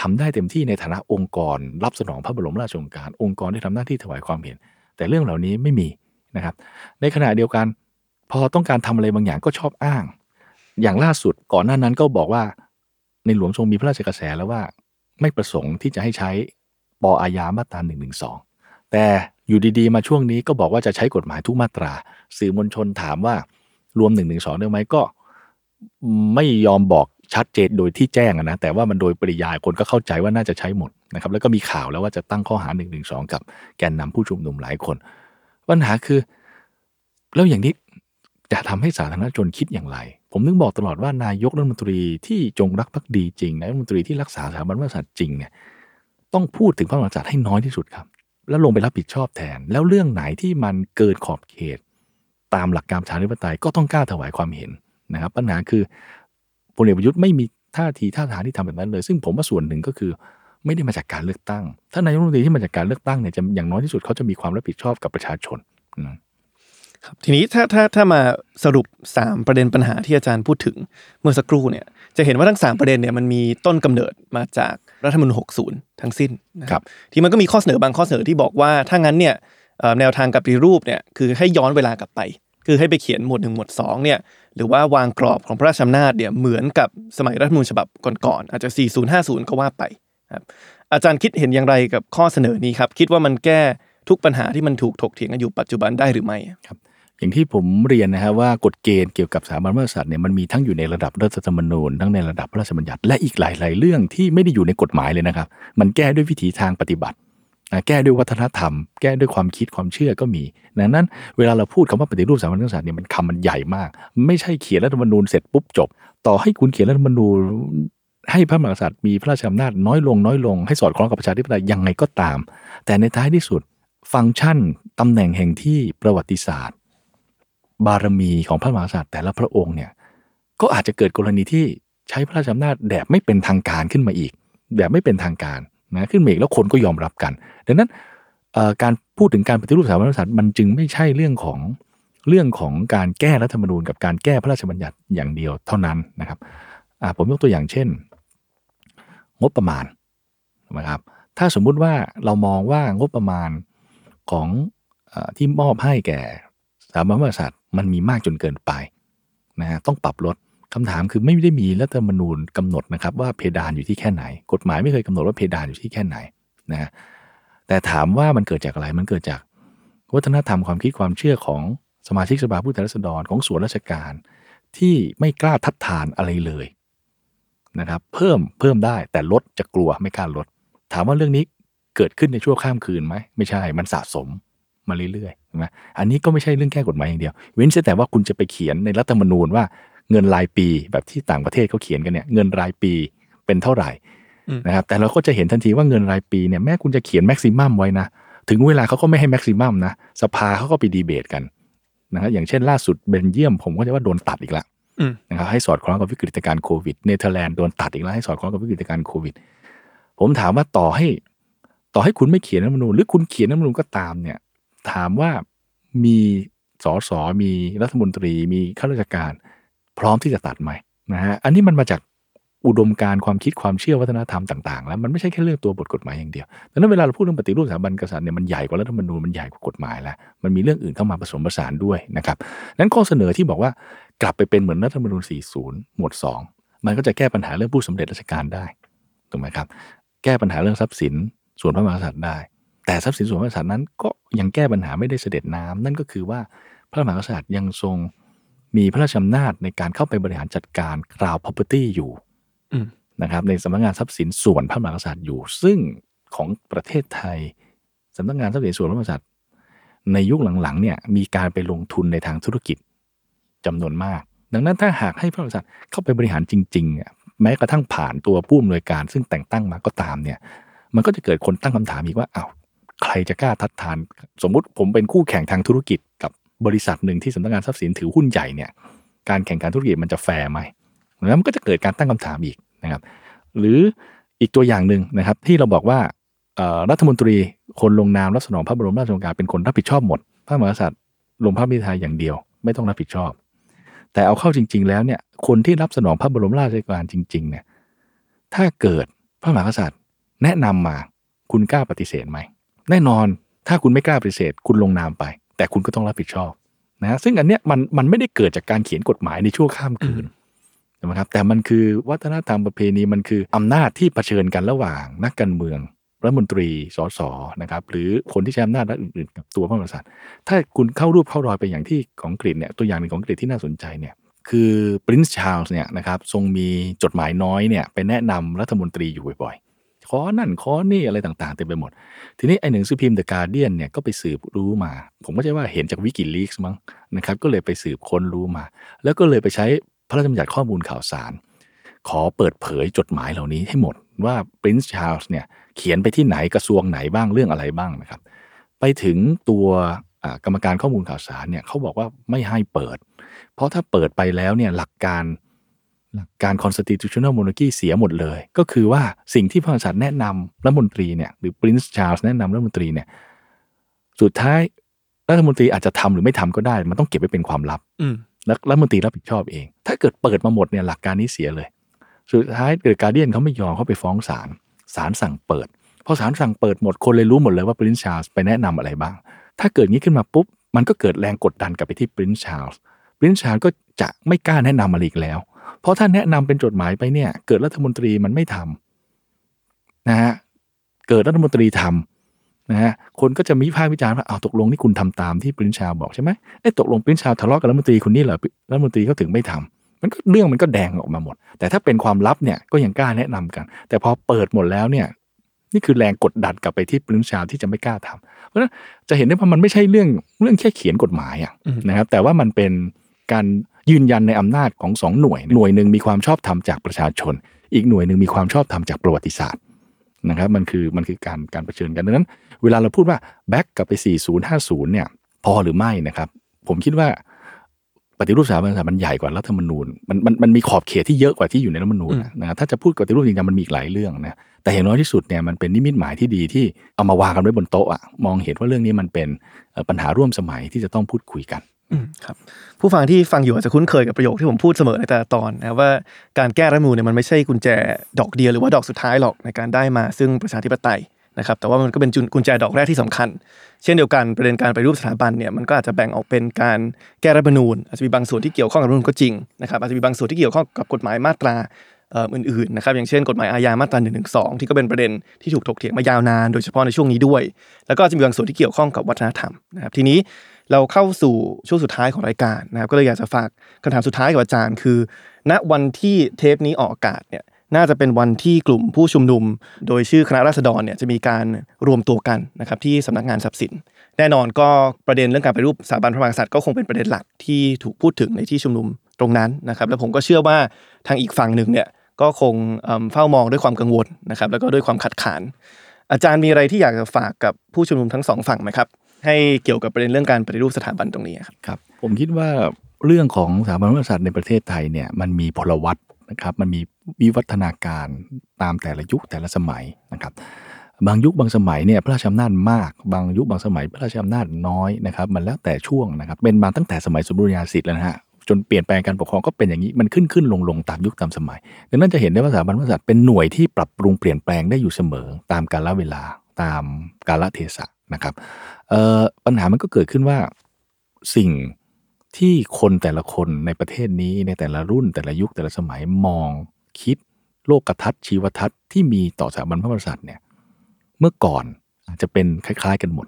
ทำได้เต็มที่ในฐานะองค์กร รับสนองพระบรมราชโองการ องค์กรที่ทำหน้าที่ถวายความเห็น แต่เรื่องเหล่านี้ไม่มีนะครับ ในขณะเดียวกัน พอต้องการทำอะไรบางอย่างก็ชอบอ้าง อย่างล่าสุดก่อนหน้านั้นก็บอกว่าในหลวงทรงมีพระราชกระแสแล้วว่า ไม่ประสงค์ที่จะให้ใช้ปอาญามาตรา1นึแต่อยู่ดีๆ มาช่วงนี้ก็บอกว่าจะใช้กฎหมายทุกมาตรา สื่อมวลชนถามว่า รวม1นึได้ไหมก็ ไม่ยอมบอกชัดเจนโดยที่แจ้งนะแต่ว่ามันโดยปริยายคนก็เข้าใจว่าน่าจะใช้หมดนะครับแล้วก็มีข่าวแล้วว่าจะตั้งข้อหา1นึกับแกนนำผู้ชุมนุมหลายคน ปัญหาคือ แล้วอย่างนี้จะทำให้สาธารณชนคิดอย่างไร ผมนึกบอกตลอดว่านายกรัฐมนตรีที่จงรักภักดีจริงนายกรัฐมนตรีที่รักษาสถาบันพระมหากษัตริย์จริงเนี่ยต้องพูดถึงพระมหากษัตริย์ให้น้อยที่สุดครับ แล้วลงไปรับผิดชอบแทน แล้วเรื่องไหนที่มันเกินขอบเขต ตามหลักการประชาธิปไตยก็ต้องกล้าถวายความเห็นนะครับ ปัญหาคือพลเอกประยุทธ์ไม่มีท่าทีท่าทางที่ทำแบบนั้นเลย ซึ่งผมว่าส่วนหนึ่งก็คือไม่ได้มาจากการเลือกตั้ง ถ้านายกรัฐมนตรีที่มาจากการเลือกตั้งเนี่ยจะอย่างน้อยที่สุดเขาจะมีความรับผิดชอบกับประชาชนนะครับทีนี้ถ้าถ้าถ้ามาสรุป 3 ประเด็นปัญหาที่อาจารย์พูดถึงเมื่อสักครู่เนี่ยจะเห็นว่าทั้ง 3 ประเด็นเนี่ยมันมีต้นกำเนิดมาจากรัฐธรรมนูญ60 ทั้งสิ้นนะครับ ที่มันก็มีข้อเสนอบางข้อเสนอที่บอกว่าถ้างั้นเนี่ยเอ่อ แนวทางกับปฏิรูปเนี่ยคือให้ย้อนเวลากลับไป คือให้ไปเขียนหมวดหนึ่งหมวดสองเนี่ยหรือว่าวางกรอบของพระราชอำนาจเนี่ยเหมือนกับสมัยรัฐมนูญฉบับก่อนๆอาจจะ 4050 ก็ว่าไปครับอาจารย์คิดเห็นอย่างไรกับข้อเสนอนี้ครับ คิดว่ามันแก้ทุกปัญหาที่มันถูกถกเถียงกันอยู่ปัจจุบันได้หรือไม่อย่างที่ผมเรียนนะฮะว่ากฎเกณฑ์เกี่ยวกับสถาบันพระมหากษัตริย์เนี่ยมันมีทั้งอยู่ในระดับรัฐธรรมนูญทั้งในระดับพระราชบัญญัติและอีกหลาย ๆ เรื่องที่ไม่ได้อยู่ในกฎหมายเลยนะครับ มันแก้ด้วยวิถีทางปฏิบัติ แก้ด้วยวัฒนธรรม แก้ด้วยความคิดความเชื่อก็มีดังนั้นเวลาเราพูดคำว่าปฏิรูปสถาบันพระมหากษัตริย์เนี่ยมันคำมันใหญ่มาก ไม่ใช่เขียนรัฐธรรมนูญเสร็จปุ๊บจบ ต่อให้คุณเขียนรัฐธรรมนูญให้พระมหากษัตริย์มีพระราชอำนาจน้อยลงน้อยลงให้สอดคล้องกับประชาธิปไตยยังไงก็ตาม แต่ในท้ายที่สุด ฟังก์ชันตำแหน่งแห่งที่ประวัติศาสตร์ บารมีของพระมหากษัตริย์แต่ละพระองค์เนี่ยก็อาจจะเกิดกรณีที่ใช้พระราชอำนาจแบบไม่เป็นทางการขึ้นมาอีก แบบไม่เป็นทางการ นะขึ้นเมาอีกแล้วคนก็ยอมรับกัน ดังนั้นการพูดถึงการปฏิรูปสถาบันระมหากษัตริย์มันจึงไม่ใช่เรื่องของเรื่องของการแก้รัฐธรรมนูญกับการแก้พระราชบัญญัติอย่างเดียวเท่านั้นนะครับผมยกตัวอย่างเช่น งบประมาณนะครับถ้าสมมุติว่าเรามองว่างบประมาณของอที่มอบให้แก่สถาบันระมหากษัตริย์มันมีมากจนเกินไปนะฮะต้องปรับลด คำถามคือไม่ได้มีรัฐธรรมนูญกำหนดนะครับว่าเพดานอยู่ที่แค่ไหน กฎหมายไม่เคยกำหนดว่าเพดานอยู่ที่แค่ไหนนะแต่ถามว่ามันเกิดจากอะไรมันเกิดจาก วัฒนธรรมความคิดความเชื่อของสมาชิกสภาผู้แทนราษฎรของส่วนราชการที่ไม่กล้าทัดทานอะไรเลยนะครับ เพิ่มเพิ่มได้แต่ลดจะกลัวไม่กล้าลด ถามว่าเรื่องนี้เกิดขึ้นในชั่วข้ามคืนไหมไม่ใช่มันสะสมมาเรื่อยๆใช่ไหมอันนี้ก็ไม่ใช่เรื่องแก้กฎหมายอย่างเดียว เว้นแต่ว่าคุณจะไปเขียนในรัฐธรรมนูญว่า เงินรายปีแบบที่ต่างประเทศเขาเขียนกันเนี่ยเงินรายปีเป็นเท่าไหร่อืมนะครับแต่เราก็จะเห็นทันทีว่าเงินรายปีเนี่ยแม้คุณจะเขียน maximum ไว้นะถึงเวลาเขาก็ไม่ให้ maximum นะสภาเขาก็ไปดีเบตกันนะครับอย่างเช่นล่าสุดเบลเยียมผมก็จะว่าโดนตัดอีกแล้วอืมนะครับให้สอดคล้องกับวิกฤตการณ์โควิดเนเธอร์แลนด์โดนตัดอีกแล้วให้สอดคล้องกับวิกฤตการณ์โควิด ผมถามว่าต่อให้ ต่อให้คุณไม่เขียนรัฐธรรมนูญหรือคุณเขียนรัฐธรรมนูญก็ตามเนี่ย ถามว่ามีสสมีรัฐมนตรีมีข้าราชการ พร้อมที่จะตัดไหมนะฮะอันนี้มันมาจากอุดมการความคิดความเชื่อวัฒนธรรมต่างๆ แล้วมันไม่ใช่แค่เรื่องตัวบทกฎหมายอย่างเดียวดังนั้นเวลาเราพูดเรื่องปฏิรูปสถาบันกษัตริย์เนี่ยมันใหญ่กว่ารัฐธรรมนูญมันใหญ่กว่ากฎหมายแล้วมันมีเรื่องอื่นเข้ามาผสมผสานด้วยนะครับนั้นข้อเสนอที่บอกว่ากลับไปเป็นเหมือนรัฐธรรมนูญ 40 หมวด 2 มันก็จะแก้ปัญหาเรื่องผู้สำเร็จราชการได้ถูกไหมครับแก้ปัญหาเรื่องทรัพย์สินส่วนพระมหากษัตริย์ได้ แต่ทรัพย์สินส่วนพระมหากษัตริย์นั้นก็ยังแก้ปัญหาไม่ได้เสด็จน้ำนั่นก็คือว่าพระมหากษัตริย์ยังทรง มีพระราชอำนาจในการเข้าไปบริหารจัดการคราว property อยู่อืมนะครับในสำนักงานทรัพย์สินส่วนพระมหากษัตริย์อยู่ ซึ่งของประเทศไทยสำนักงานทรัพย์สินส่วนพระมหากษัตริย์ ในยุคหลังๆเนี่ยมีการไปลงทุนในทางธุรกิจจำนวนมาก ดังนั้นถ้าหากให้พระมหากษัตริย์เข้าไปบริหารจริงๆอะแม้กระทั่งผ่านตัวผู้อำนวยการ ซึ่งแต่งตั้งมาก็ตามเนี่ย มันก็จะเกิดคนตั้งคำถามอีกว่าอ้าวใครจะกล้าทัดทาน สมมุติผมเป็นคู่แข่งทางธุรกิจกับ บริษัทหนึ่งที่สำนักงานทรัพย์สินถือหุ้นใหญ่เนี่ยการแข่งขันธุรกิจมันจะแฟร์ไหมแล้วมันก็จะเกิดการตั้งคำถามอีกนะครับ หรืออีกตัวอย่างหนึ่งนะครับ ที่เราบอกว่ารัฐมนตรีคนลงนามรับสนองพระบรมราชโองการเป็นคนรับผิดชอบหมด พระมหากษัตริย์ลงพระพิไทยอย่างเดียว ไม่ต้องรับผิดชอบ แต่เอาเข้าจริง ๆ แล้วเนี่ยคนที่รับสนองพระบรมราชโองการจริงๆเนี่ยถ้าเกิดพระมหากษัตริย์แนะนำมาคุณกล้าปฏิเสธไหมแน่นอนถ้าคุณไม่กล้าปฏิเสธ คุณลงนามไป แต่คุณก็ต้องรับผิดชอบนะฮะซึ่งอันเนี้ยมันมันไม่ได้เกิดจากการเขียนกฎหมายในชั่วข้ามคืนนะครับแต่มันคือวัฒนธรรมประเพณีมันคืออำนาจที่เผชิญกันระหว่างนักการเมืองรัฐมนตรีสสนะครับหรือคนที่ใช้อำนาจรัฐอื่นๆกับตัวพระมหากษัตริย์ถ้าคุณเข้ารูปเข้ารอยไปอย่างที่ของอังกฤษเนี่ยตัวอย่างหนึ่งของอังกฤษที่น่าสนใจเนี่ยคือ Prince Charles เนี่ยนะครับทรงมีจดหมายน้อยเนี่ยไปแนะนำรัฐมนตรีอยู่บ่อยๆ ขอนั่นขอนี่อะไรต่างๆเต็มไปหมด ทีนี้ไอ้หนังสือพิมพ์ The Guardian เนี่ยก็ไปสืบรู้มา ผมก็ใช่ว่าเห็นจากวิกิลีกส์มั้งนะครับก็เลยไปสืบค้นรู้มา แล้วก็เลยไปใช้พระราชบัญญัติข้อมูลข่าวสาร ขอเปิดเผยจดหมายเหล่านี้ให้หมดว่า Prince Charles เนี่ยเขียนไปที่ไหนกระทรวงไหนบ้างเรื่องอะไรบ้างนะครับ ไปถึงตัวกรรมการข้อมูลข่าวสารเนี่ยเขาบอกว่าไม่ให้เปิด เพราะถ้าเปิดไปแล้วเนี่ยหลักการ หลักการ constitutional monarchy เสียหมดเลย ก็คือว่าสิ่งที่พระมหากษัตริย์แนะนำรัฐมนตรีเนี่ยหรือ Prince Charles แนะนำรัฐมนตรีเนี่ยสุดท้ายรัฐมนตรีอาจจะทำหรือไม่ทำก็ได้ มันต้องเก็บไว้เป็นความลับอืมแล้วรัฐมนตรีรับผิดชอบเอง ถ้าเกิดเปิดมาหมดเนี่ยหลักการนี้เสียเลย สุดท้ายเกิดการเดียนเขาไม่ยอมเขาไปฟ้องศาลศาลสั่งเปิดพอศาลสั่งเปิดหมดคนเลยรู้หมดเลยว่า Prince Charles ไปแนะนำอะไรบ้าง ถ้าเกิดงี้ขึ้นมาปุ๊บ มันก็เกิดแรงกดดันกลับไปที่ Prince Charles Prince Charles ก็จะไม่กล้าแนะนำอะไรอีกแล้ว เพราะถ้าแนะนำเป็นจดหมายไปเนี่ย เกิดรัฐมนตรีมันไม่ทำนะฮะเกิดรัฐมนตรีทำนะฮะคนก็จะวิพากษ์วิจารณ์ว่าอ้าวตกลงนี่คุณทำตามที่ Prince Charles บอกใช่ไหมเอ้ตกลง Prince Charles ทะเลาะกับรัฐมนตรีคนนี้เหรอรัฐมนตรีเขาถึงไม่ทำมันก็เรื่องมันก็แดงออกมาหมด แต่ถ้าเป็นความลับเนี่ยก็ยังกล้าแนะนำกัน แต่พอเปิดหมดแล้วเนี่ยนี่คือแรงกดดันกลับไปที่ปรินชาที่จะไม่กล้าทำเพราะฉะนั้นจะเห็นได้ว่ามันไม่ใช่เรื่องเรื่องแค่เขียนกฎหมายอะอืมนะครับแต่ว่ามันเป็นการ ยืนยันในอำนาจของสองหน่วย หน่วยหนึ่งมีความชอบธรรมจากประชาชน อีกหน่วยหนึ่งมีความชอบธรรมจากประวัติศาสตร์นะครับมันคือมันคือการการเผชิญกันดังนั้น เวลาเราพูดว่าแบ็กกลับไป 4050 เนี่ยพอหรือไม่นะครับ ผมคิดว่าฏิรูปสถาบันกษัตริย์มันใหญ่กว่ารัฐธรรมนูญมันมันมันมีขอบเขตที่เยอะกว่าที่อยู่ในรัฐธรรมนูญนะนะถ้าจะพูดปฏิรูปจริงๆมันมีอีกหลายเรื่องนะแต่อย่างน้อยที่สุดเนี่ยมันเป็นนิมิตหมายที่ดีที่เอามาวางกันไว้บนโต๊ะอะมองเห็นว่าเรื่องนี้มันเป็นเอ่อปัญหาร่วมสมัยที่จะต้องพูดคุยกันอืม ครับผู้ฟังที่ฟังอยู่อาจจะคุ้นเคยกับประโยคที่ผมพูดเสมอในแต่ละตอนนะว่าการแก้รัฐมนูญเนี่ยมันไม่ใช่กุญแจดอกเดียวหรือว่าดอกสุดท้ายหรอกในการได้มาซึ่งประชาธิปไตยนะครับแต่ว่ามันก็เป็นกุญแจดอกแรกที่สำคัญ เช่นเดียวกันประเด็นการไปรูปสถาบันเนี่ยมันก็อาจจะแบ่งออกเป็นการแก้รัฐธรรมนูญอาจจะมีบางส่วนที่เกี่ยวข้องกับรัฐมนูญก็จริงนะครับอาจจะมีบางส่วนที่เกี่ยวข้องกับกฎหมายมาตราอื่นๆนะครับอย่างเช่นกฎหมายอาญามาตรา1นึที่ก็เป็นประเด็นที่ถูกถกเถียงมายาวนาน โดยเฉพาะในช่วงนี้ด้วย แล้วก็จะมีบางส่วนที่เกี่ยวข้องกับวัฒนธรรมนะครับทีนี้ เราเข้าสู่ช่วงสุดท้ายของรายการนะครับก็เลยอยากจะฝากคำถามสุดท้ายกับอาจารย์คือ ณวันที่เทปนี้ออกอากาศเนี่ยน่าจะเป็นวันที่กลุ่มผู้ชุมนุม โดยชื่อคณะราษฎรเนี่ยจะมีการรวมตัวกันนะครับที่สำนักงานทรัพย์สิน แน่นอนก็ประเด็นเรื่องการไปฏิรูปสถาบันพระมหากษัตริย์ก็คงเป็นประเด็นหลักที่ถูกพูดถึงในที่ชุมนุมตรงนั้นนะครับ แล้วผมก็เชื่อว่าทางอีกฝั่งหนึ่งเนี่ยก็คงเอิ่มเฝ้ามองด้วยความกังวลนะครับ แล้วก็ด้วยความขัดขาน อาจารย์มีอะไรที่อยากจะฝากกับผู้ชุมนุมทั้งสองฝั่งไหมครับ ให้เกี่ยวกับประเด็นเรื่องการปฏิรูปสถาบันตรงนี้ครับครับ ผมคิดว่าเรื่องของสถาบันพระมหากษัตริย์ในประเทศไทยเนี่ยมันมีพลวัตนะครับมันมีวิวัฒนาการตามแต่ละยุคแต่ละสมัยนะครับบางยุคบางสมัยเนี่ยพระราชอำนาจมาก บางยุคบางสมัยพระราชอำนาจน้อยนะครับมันแล้วแต่ช่วงนะครับเป็นมาตั้งแต่สมัยสมบูรณาญาสิทธิ์แล้วนะฮะจนเปลี่ยนแปลงการปกครองก็เป็นอย่างนี้มันขึ้นขึ้นลงลงตามยุคตามสมัยดังนั้นจะเห็นได้ว่าสถาบันพระมหากษัตริย์เป็นหน่วยที่ปรับปรุงเปลี่ยนแปลงได้อยู่เสมอ ตามกาลเวลาตามกาลเทศะนะครับ เออปัญหามันก็เกิดขึ้นว่าสิ่งที่คนแต่ละคนในประเทศนี้ในแต่ละรุ่นแต่ละยุคแต่ละสมัยมองคิด โลกทัศน์ชีวทัศน์ที่มีต่อสถาบันพระมหากษัตริย์เนี่ยเมื่อก่อนอาจจะเป็นคล้าย ๆ กันหมด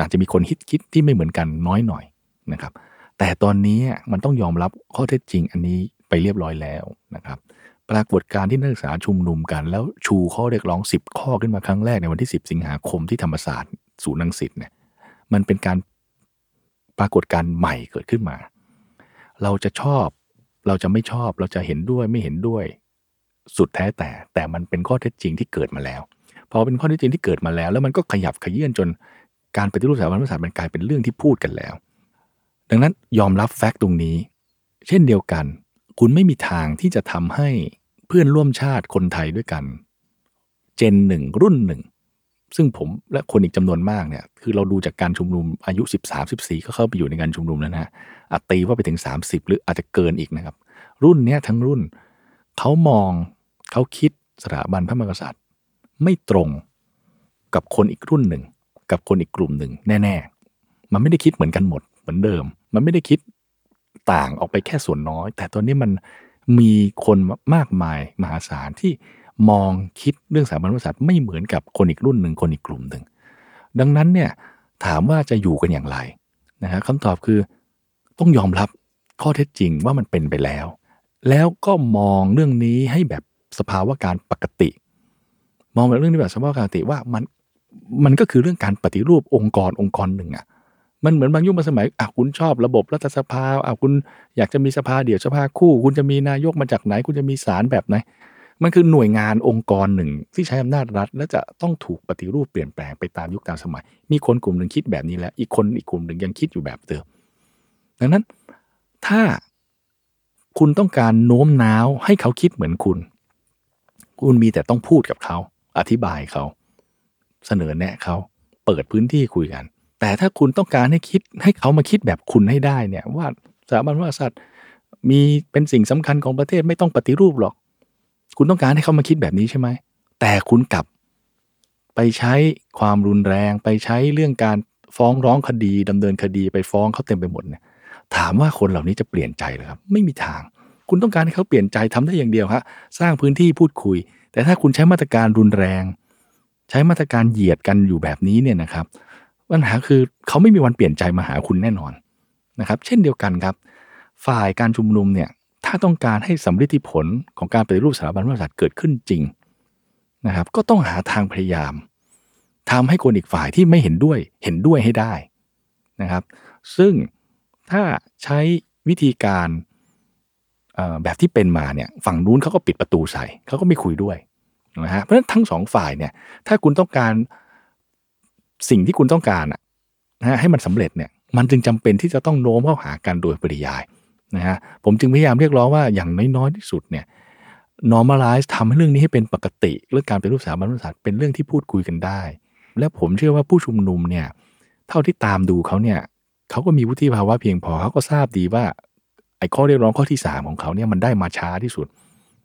อาจจะมีคนคิดคิดที่ไม่เหมือนกันน้อยหน่อยนะครับ แต่ตอนนี้มันต้องยอมรับข้อเท็จจริงอันนี้ไปเรียบร้อยแล้วนะครับปรากฏการที่นักศึกษาชุมนุมกัน แล้วชูข้อเรียกร้อง 10 ข้อขึ้นมาครั้งแรกในวันที่ 10 สิงหาคมที่ธรรมศาสตร์ ศูนย์รังสิตเนี่ยมันเป็นการปรากฏการใหม่เกิดขึ้นมา เราจะชอบเราจะไม่ชอบเราจะเห็นด้วยไม่เห็นด้วย สุดแท้แต่แต่มันเป็นข้อเท็จจริงที่เกิดมาแล้วพอเป็นข้อเท็จจริงที่เกิดมาแล้ว แล้วมันก็ขยับขยื่นจนการปฏิรูปสถาบันพระมหากษัตริย์มันกลายเป็นเรื่องที่พูดกันแล้ว ดังนั้นยอมรับแฟกต์ตรงนี้ เช่นเดียวกัน คุณไม่มีทางที่จะทำให้เพื่อนร่วมชาติคนไทยด้วยกัน เจนหนึ่งรุ่นหนึ่ง ซึ่งผมและคนอีกจำนวนมากเนี่ยคือเราดูจากการชุมนุมอายุ 13 14 ก็เข้าไปอยู่ในการชุมนุมแล้วนะฮะอาจตีว่าไปถึง 30 หรืออาจจะเกินอีกนะครับ รุ่นเนี้ยทั้งรุ่นเขามองเขาคิดสถาบันพระมหากษัตริย์ ไม่ตรงกับคนอีกรุ่นหนึ่ง กับคนอีกกลุ่มหนึ่งแน่ ๆ มันไม่ได้คิดเหมือนกันหมดเหมือนเดิม มันไม่ได้คิดต่างออกไปแค่ส่วนน้อย แต่ตอนนี้มันมีคนมากมายมหาศาลที่ มองคิดเรื่องสถาบันพระมหากษัตริย์ไม่เหมือนกับคนอีกรุ่นหนึ่งคนอีกกลุ่มหนึ่ง ดังนั้นเนี่ยถามว่าจะอยู่กันอย่างไรนะฮะคำตอบคือต้องยอมรับข้อเท็จจริงว่ามันเป็นไปแล้ว แล้วก็มองเรื่องนี้ให้แบบสภาวะการปกติ มองแบบเรื่องนี้แบบสภาวะการปกติว่ามันมันก็คือเรื่องการปฏิรูปองค์กรองค์กรหนึ่งอะมันเหมือนบางยุคบางสมัยอะคุณชอบระบบรัฐสภาอะคุณอยากจะมีสภาเดี่ยวสภาคู่ คุณจะมีนายกมาจากไหน คุณจะมีศาลแบบไหน มันคือหน่วยงานองค์กรหนึ่งที่ใช้อำนาจรัฐ และจะต้องถูกปฏิรูปเปลี่ยนแปลงไปตามยุคตามสมัย มีคนกลุ่มหนึ่งคิดแบบนี้แล้ว อีกคนอีกกลุ่มหนึ่งยังคิดอยู่แบบเดิม ดังนั้นถ้าคุณต้องการโน้มน้าวให้เขาคิดเหมือนคุณ คุณมีแต่ต้องพูดกับเขา อธิบายเขา เสนอแนะเขา เปิดพื้นที่คุยกัน แต่ถ้าคุณต้องการให้คิดให้เขามาคิดแบบคุณให้ได้เนี่ยว่าสถาบันพระมหากษัตริย์มีเป็นสิ่งสำคัญของประเทศไม่ต้องปฏิรูปหรอก คุณต้องการให้เขามาคิดแบบนี้ใช่ไหม แต่คุณกลับ ไปใช้ความรุนแรง ไปใช้เรื่องการฟ้องร้องคดีดำเนินคดีไปฟ้องเขาเต็มไปหมดเนี่ย ถามว่าคนเหล่านี้จะเปลี่ยนใจหรอครับ ไม่มีทาง คุณต้องการให้เขาเปลี่ยนใจทำได้อย่างเดียวฮะสร้างพื้นที่พูดคุย แต่ถ้าคุณใช้มาตรการรุนแรง ใช้มาตรการเหยียดกันอยู่แบบนี้เนี่ยนะครับ ปัญหาคือเขาไม่มีวันเปลี่ยนใจมาหาคุณแน่นอนนะครับ เช่นเดียวกันครับ ฝ่ายการชุมนุมเนี่ย ถ้าต้องการให้สำลิผลของการปฏิรูปสถาบันพระมหากษัตริย์เกิดขึ้นจริงนะครับ ก็ต้องหาทางพยายามทำให้คนอีกฝ่ายที่ไม่เห็นด้วยเห็นด้วยให้ได้นะครับ ซึ่งถ้าใช้วิธีการแบบที่เป็นมาเนี่ยฝั่งนู้นเขาก็ปิดประตูใส่เขาก็ไม่คุยด้วยนะฮะเพราะฉะนั้นทั้งสองฝ่ายเนี่ยถ้าคุณต้องการสิ่งที่คุณต้องการนะฮะให้มันสำเร็จเนี่ยมันจึงจำเป็นที่จะต้องโน้มเข้าหากันโดยปริยาย นะฮะผมจึงพยายามเรียกร้องว่าอย่างน้อยๆที่สุดเนี่ย normalize ทำให้เรื่องนี้ให้เป็นปกติเรื่องการเป็นรูปสถาบันศาสตร์เป็นเรื่องที่พูดคุยกันได้ และผมเชื่อว่าผู้ชุมนุมเนี่ยเท่าที่ตามดูเขาเนี่ยเขาก็มีวุฒิภาวะเพียงพอเขาก็ทราบดีว่าไอ้ข้อเรียกร้องข้อที่ 3 ของเขาเนี่ยมันได้มาช้าที่สุด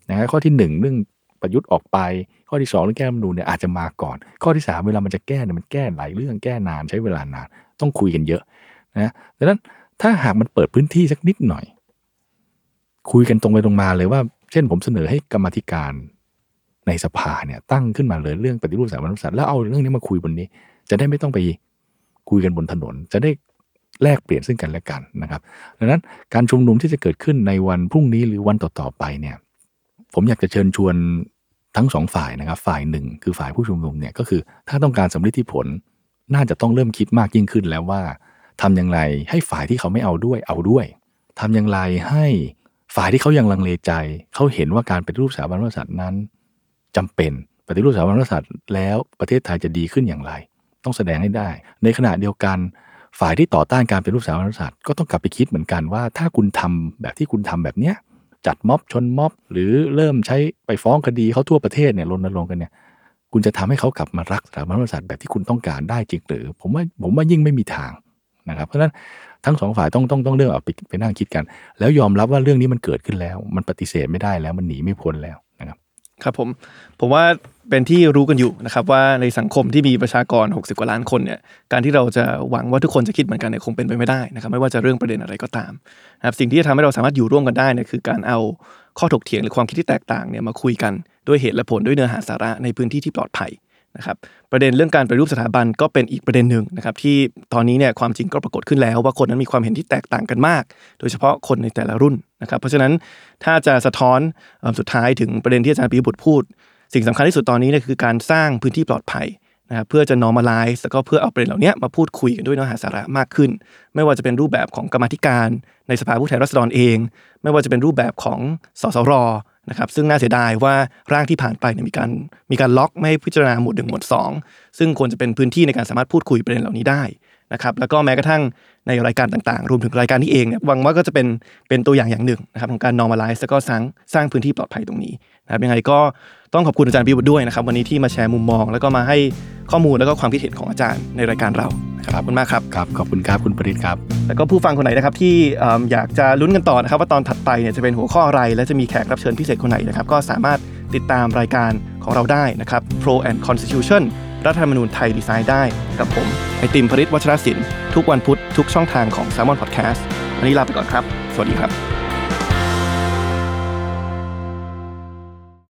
นะฮะข้อที่ 1 เรื่องประยุทธ์ออกไป ข้อที่ 2 เรื่องแก้รัฐมนูญเนี่ยอาจจะมาก่อน ข้อที่ 3 เวลามันจะแก้เนี่ยมันแก้หลายเรื่องแก้นานใช้เวลานานต้องคุยกันเยอะนะดังนั้นถ้าหากมันเปิดพื้นที่สักนิดหน่อย คุยกันตรงไปตรงมาเลยว่า เช่นผมเสนอให้กรรมธิการในสภาเนี่ย ตั้งขึ้นมาเลยเรื่องปฏิรูปสถาบันกษัตริย์แล้วเอาเรื่องนี้มาคุยบนนี้ จะได้ไม่ต้องไปคุยกันบนถนน จะได้แลกเปลี่ยนซึ่งกันและกันนะครับ ดังนั้นการชุมนุมที่จะเกิดขึ้นในวันพรุ่งนี้หรือวันต่อๆไปเนี่ย ผมอยากจะเชิญชวนทั้งสองฝ่ายนะครับ ฝ่ายหนึ่งคือฝ่ายผู้ชุมนุมเนี่ยก็คือถ้าต้องการสำลิดที่ผล น่าจะต้องเริ่มคิดมากยิ่งขึ้นแล้วว่าทำอย่างไรให้ฝ่ายที่เขาไม่เอาด้วยเอาด้วยทำอย่างไรให้ ฝ่ายที่เขายังลังเลใจ เขาเห็นว่าการปฏิรูปสถาบันพระมหากษัตริย์นั้นจำเป็นปฏิรูปสถาบันพระมหากษัตริย์แล้วประเทศไทยจะดีขึ้นอย่างไร ต้องแสดงให้ได้ ในขณะเดียวกัน ฝ่ายที่ต่อต้านการเป็นรูปสถาบันพระมหากษัตริย์ก็ต้องกลับไปคิดเหมือนกันว่า ถ้าคุณทำแบบที่คุณทำแบบเนี้ยจัดม็อบชนม็อบ หรือเริ่มใช้ไปฟ้องคดีเขาทั่วประเทศเนี่ยรณรงค์กันเนี่ยคุณจะทำให้เขากลับมารักสถาบันพระมหากษัตริย์แบบที่คุณต้องการได้จริงหรือ ผมว่าผมว่ายิ่งไม่มีทาง นะครับ เพราะฉะนั้นทั้งสองฝ่ายต้องต้องต้องเริ่มเอาไปไปนั่งคิดกัน แล้วยอมรับว่าเรื่องนี้มันเกิดขึ้นแล้ว มันปฏิเสธไม่ได้แล้วมันหนีไม่พ้นแล้วนะครับ ครับผมผมว่าเป็นที่รู้กันอยู่นะครับว่าในสังคมที่มีประชากร 60 กว่าล้านคนเนี่ยการที่เราจะหวังว่าทุกคนจะคิดเหมือนกันเนี่ยคงเป็นไปไม่ได้นะครับไม่ว่าจะเรื่องประเด็นอะไรก็ตามนะครับสิ่งที่จะทำให้เราสามารถอยู่ร่วมกันได้เนี่ยคือการเอาข้อถกเถียงหรือความคิดที่แตกต่างเนี่ยมาคุยกันด้วยเหตุและผลด้วยเนื้อหาสาระในพื้นที่ที่ปลอดภัย นะครับประเด็นเรื่องการปฏิรูปสถาบันก็เป็นอีกประเด็นหนึ่งนะครับที่ตอนนี้เนี่ยความจริงก็ปรากฏขึ้นแล้ว ว่าคนนั้นมีความเห็นที่แตกต่างกันมาก โดยเฉพาะคนในแต่ละรุ่นนะครับเพราะฉะนั้นถ้าจะสะท้อนสุดท้ายถึงประเด็นที่อาจารย์ปียบุตรพูด สิ่งสำคัญที่สุดตอนนี้เนี่ยคือการสร้างพื้นที่ปลอดภัยนะครับเพื่อจะ normalize แล้วก็เพื่อเอาประเด็นเหล่านี้มาพูดคุยกันด้วยเนื้อหาสาระมากขึ้น ไม่ว่าจะเป็นรูปแบบของกรรมธิการ ในสภาผู้แทนราษฎรเอง ไม่ว่าจะเป็นรูปแบบของสสร นะครับซึ่งน่าเสียดายว่าร่างที่ผ่านไปเนี่ยมีการมีการล็อกไม่ให้พิจารณาหมวดหนึ่งหมวดสองซึ่งควรจะเป็นพื้นที่ในการสามารถพูดคุยประเด็นเหล่านี้ได้นะครับแล้วก็แม้กระทั่งในรายการต่างๆ รวมถึงรายการนี้เองเนี่ยหวังว่าก็จะเป็นเป็นตัวอย่างอย่างหนึ่งนะครับของการ normalize แล้วก็สร้างสร้างพื้นที่ปลอดภัยตรงนี้นะครับยังไงก็ต้องขอบคุณอาจารย์ปีบุตรด้วยนะครับวันนี้ที่มาแชร์มุมมอง แล้วก็มาให้ข้อมูลแล้วก็ความคิดเห็นของอาจารย์ในรายการเรา ขอบคุณมากครับครับขอบคุณครับคุณปริศครับ แล้วก็ผู้ฟังคนไหนนะครับที่เอิ่มอยากจะลุ้นกันต่อนะครับว่าตอนถัดไปเนี่ยจะเป็นหัวข้ออะไร และจะมีแขกรับเชิญพิเศษคนไหนนะครับก็สามารถติดตามรายการของเราได้นะครับ Pro and Constitution รัฐธรรมนูญไทยดีไซน์ได้ กับผม ไอติมพริศวัชรศิลป์ทุกวันพุธทุกช่องทางของ s ซ l m o n Podcast วันนี้ลาไปก่อนครับ สวัสดีครับ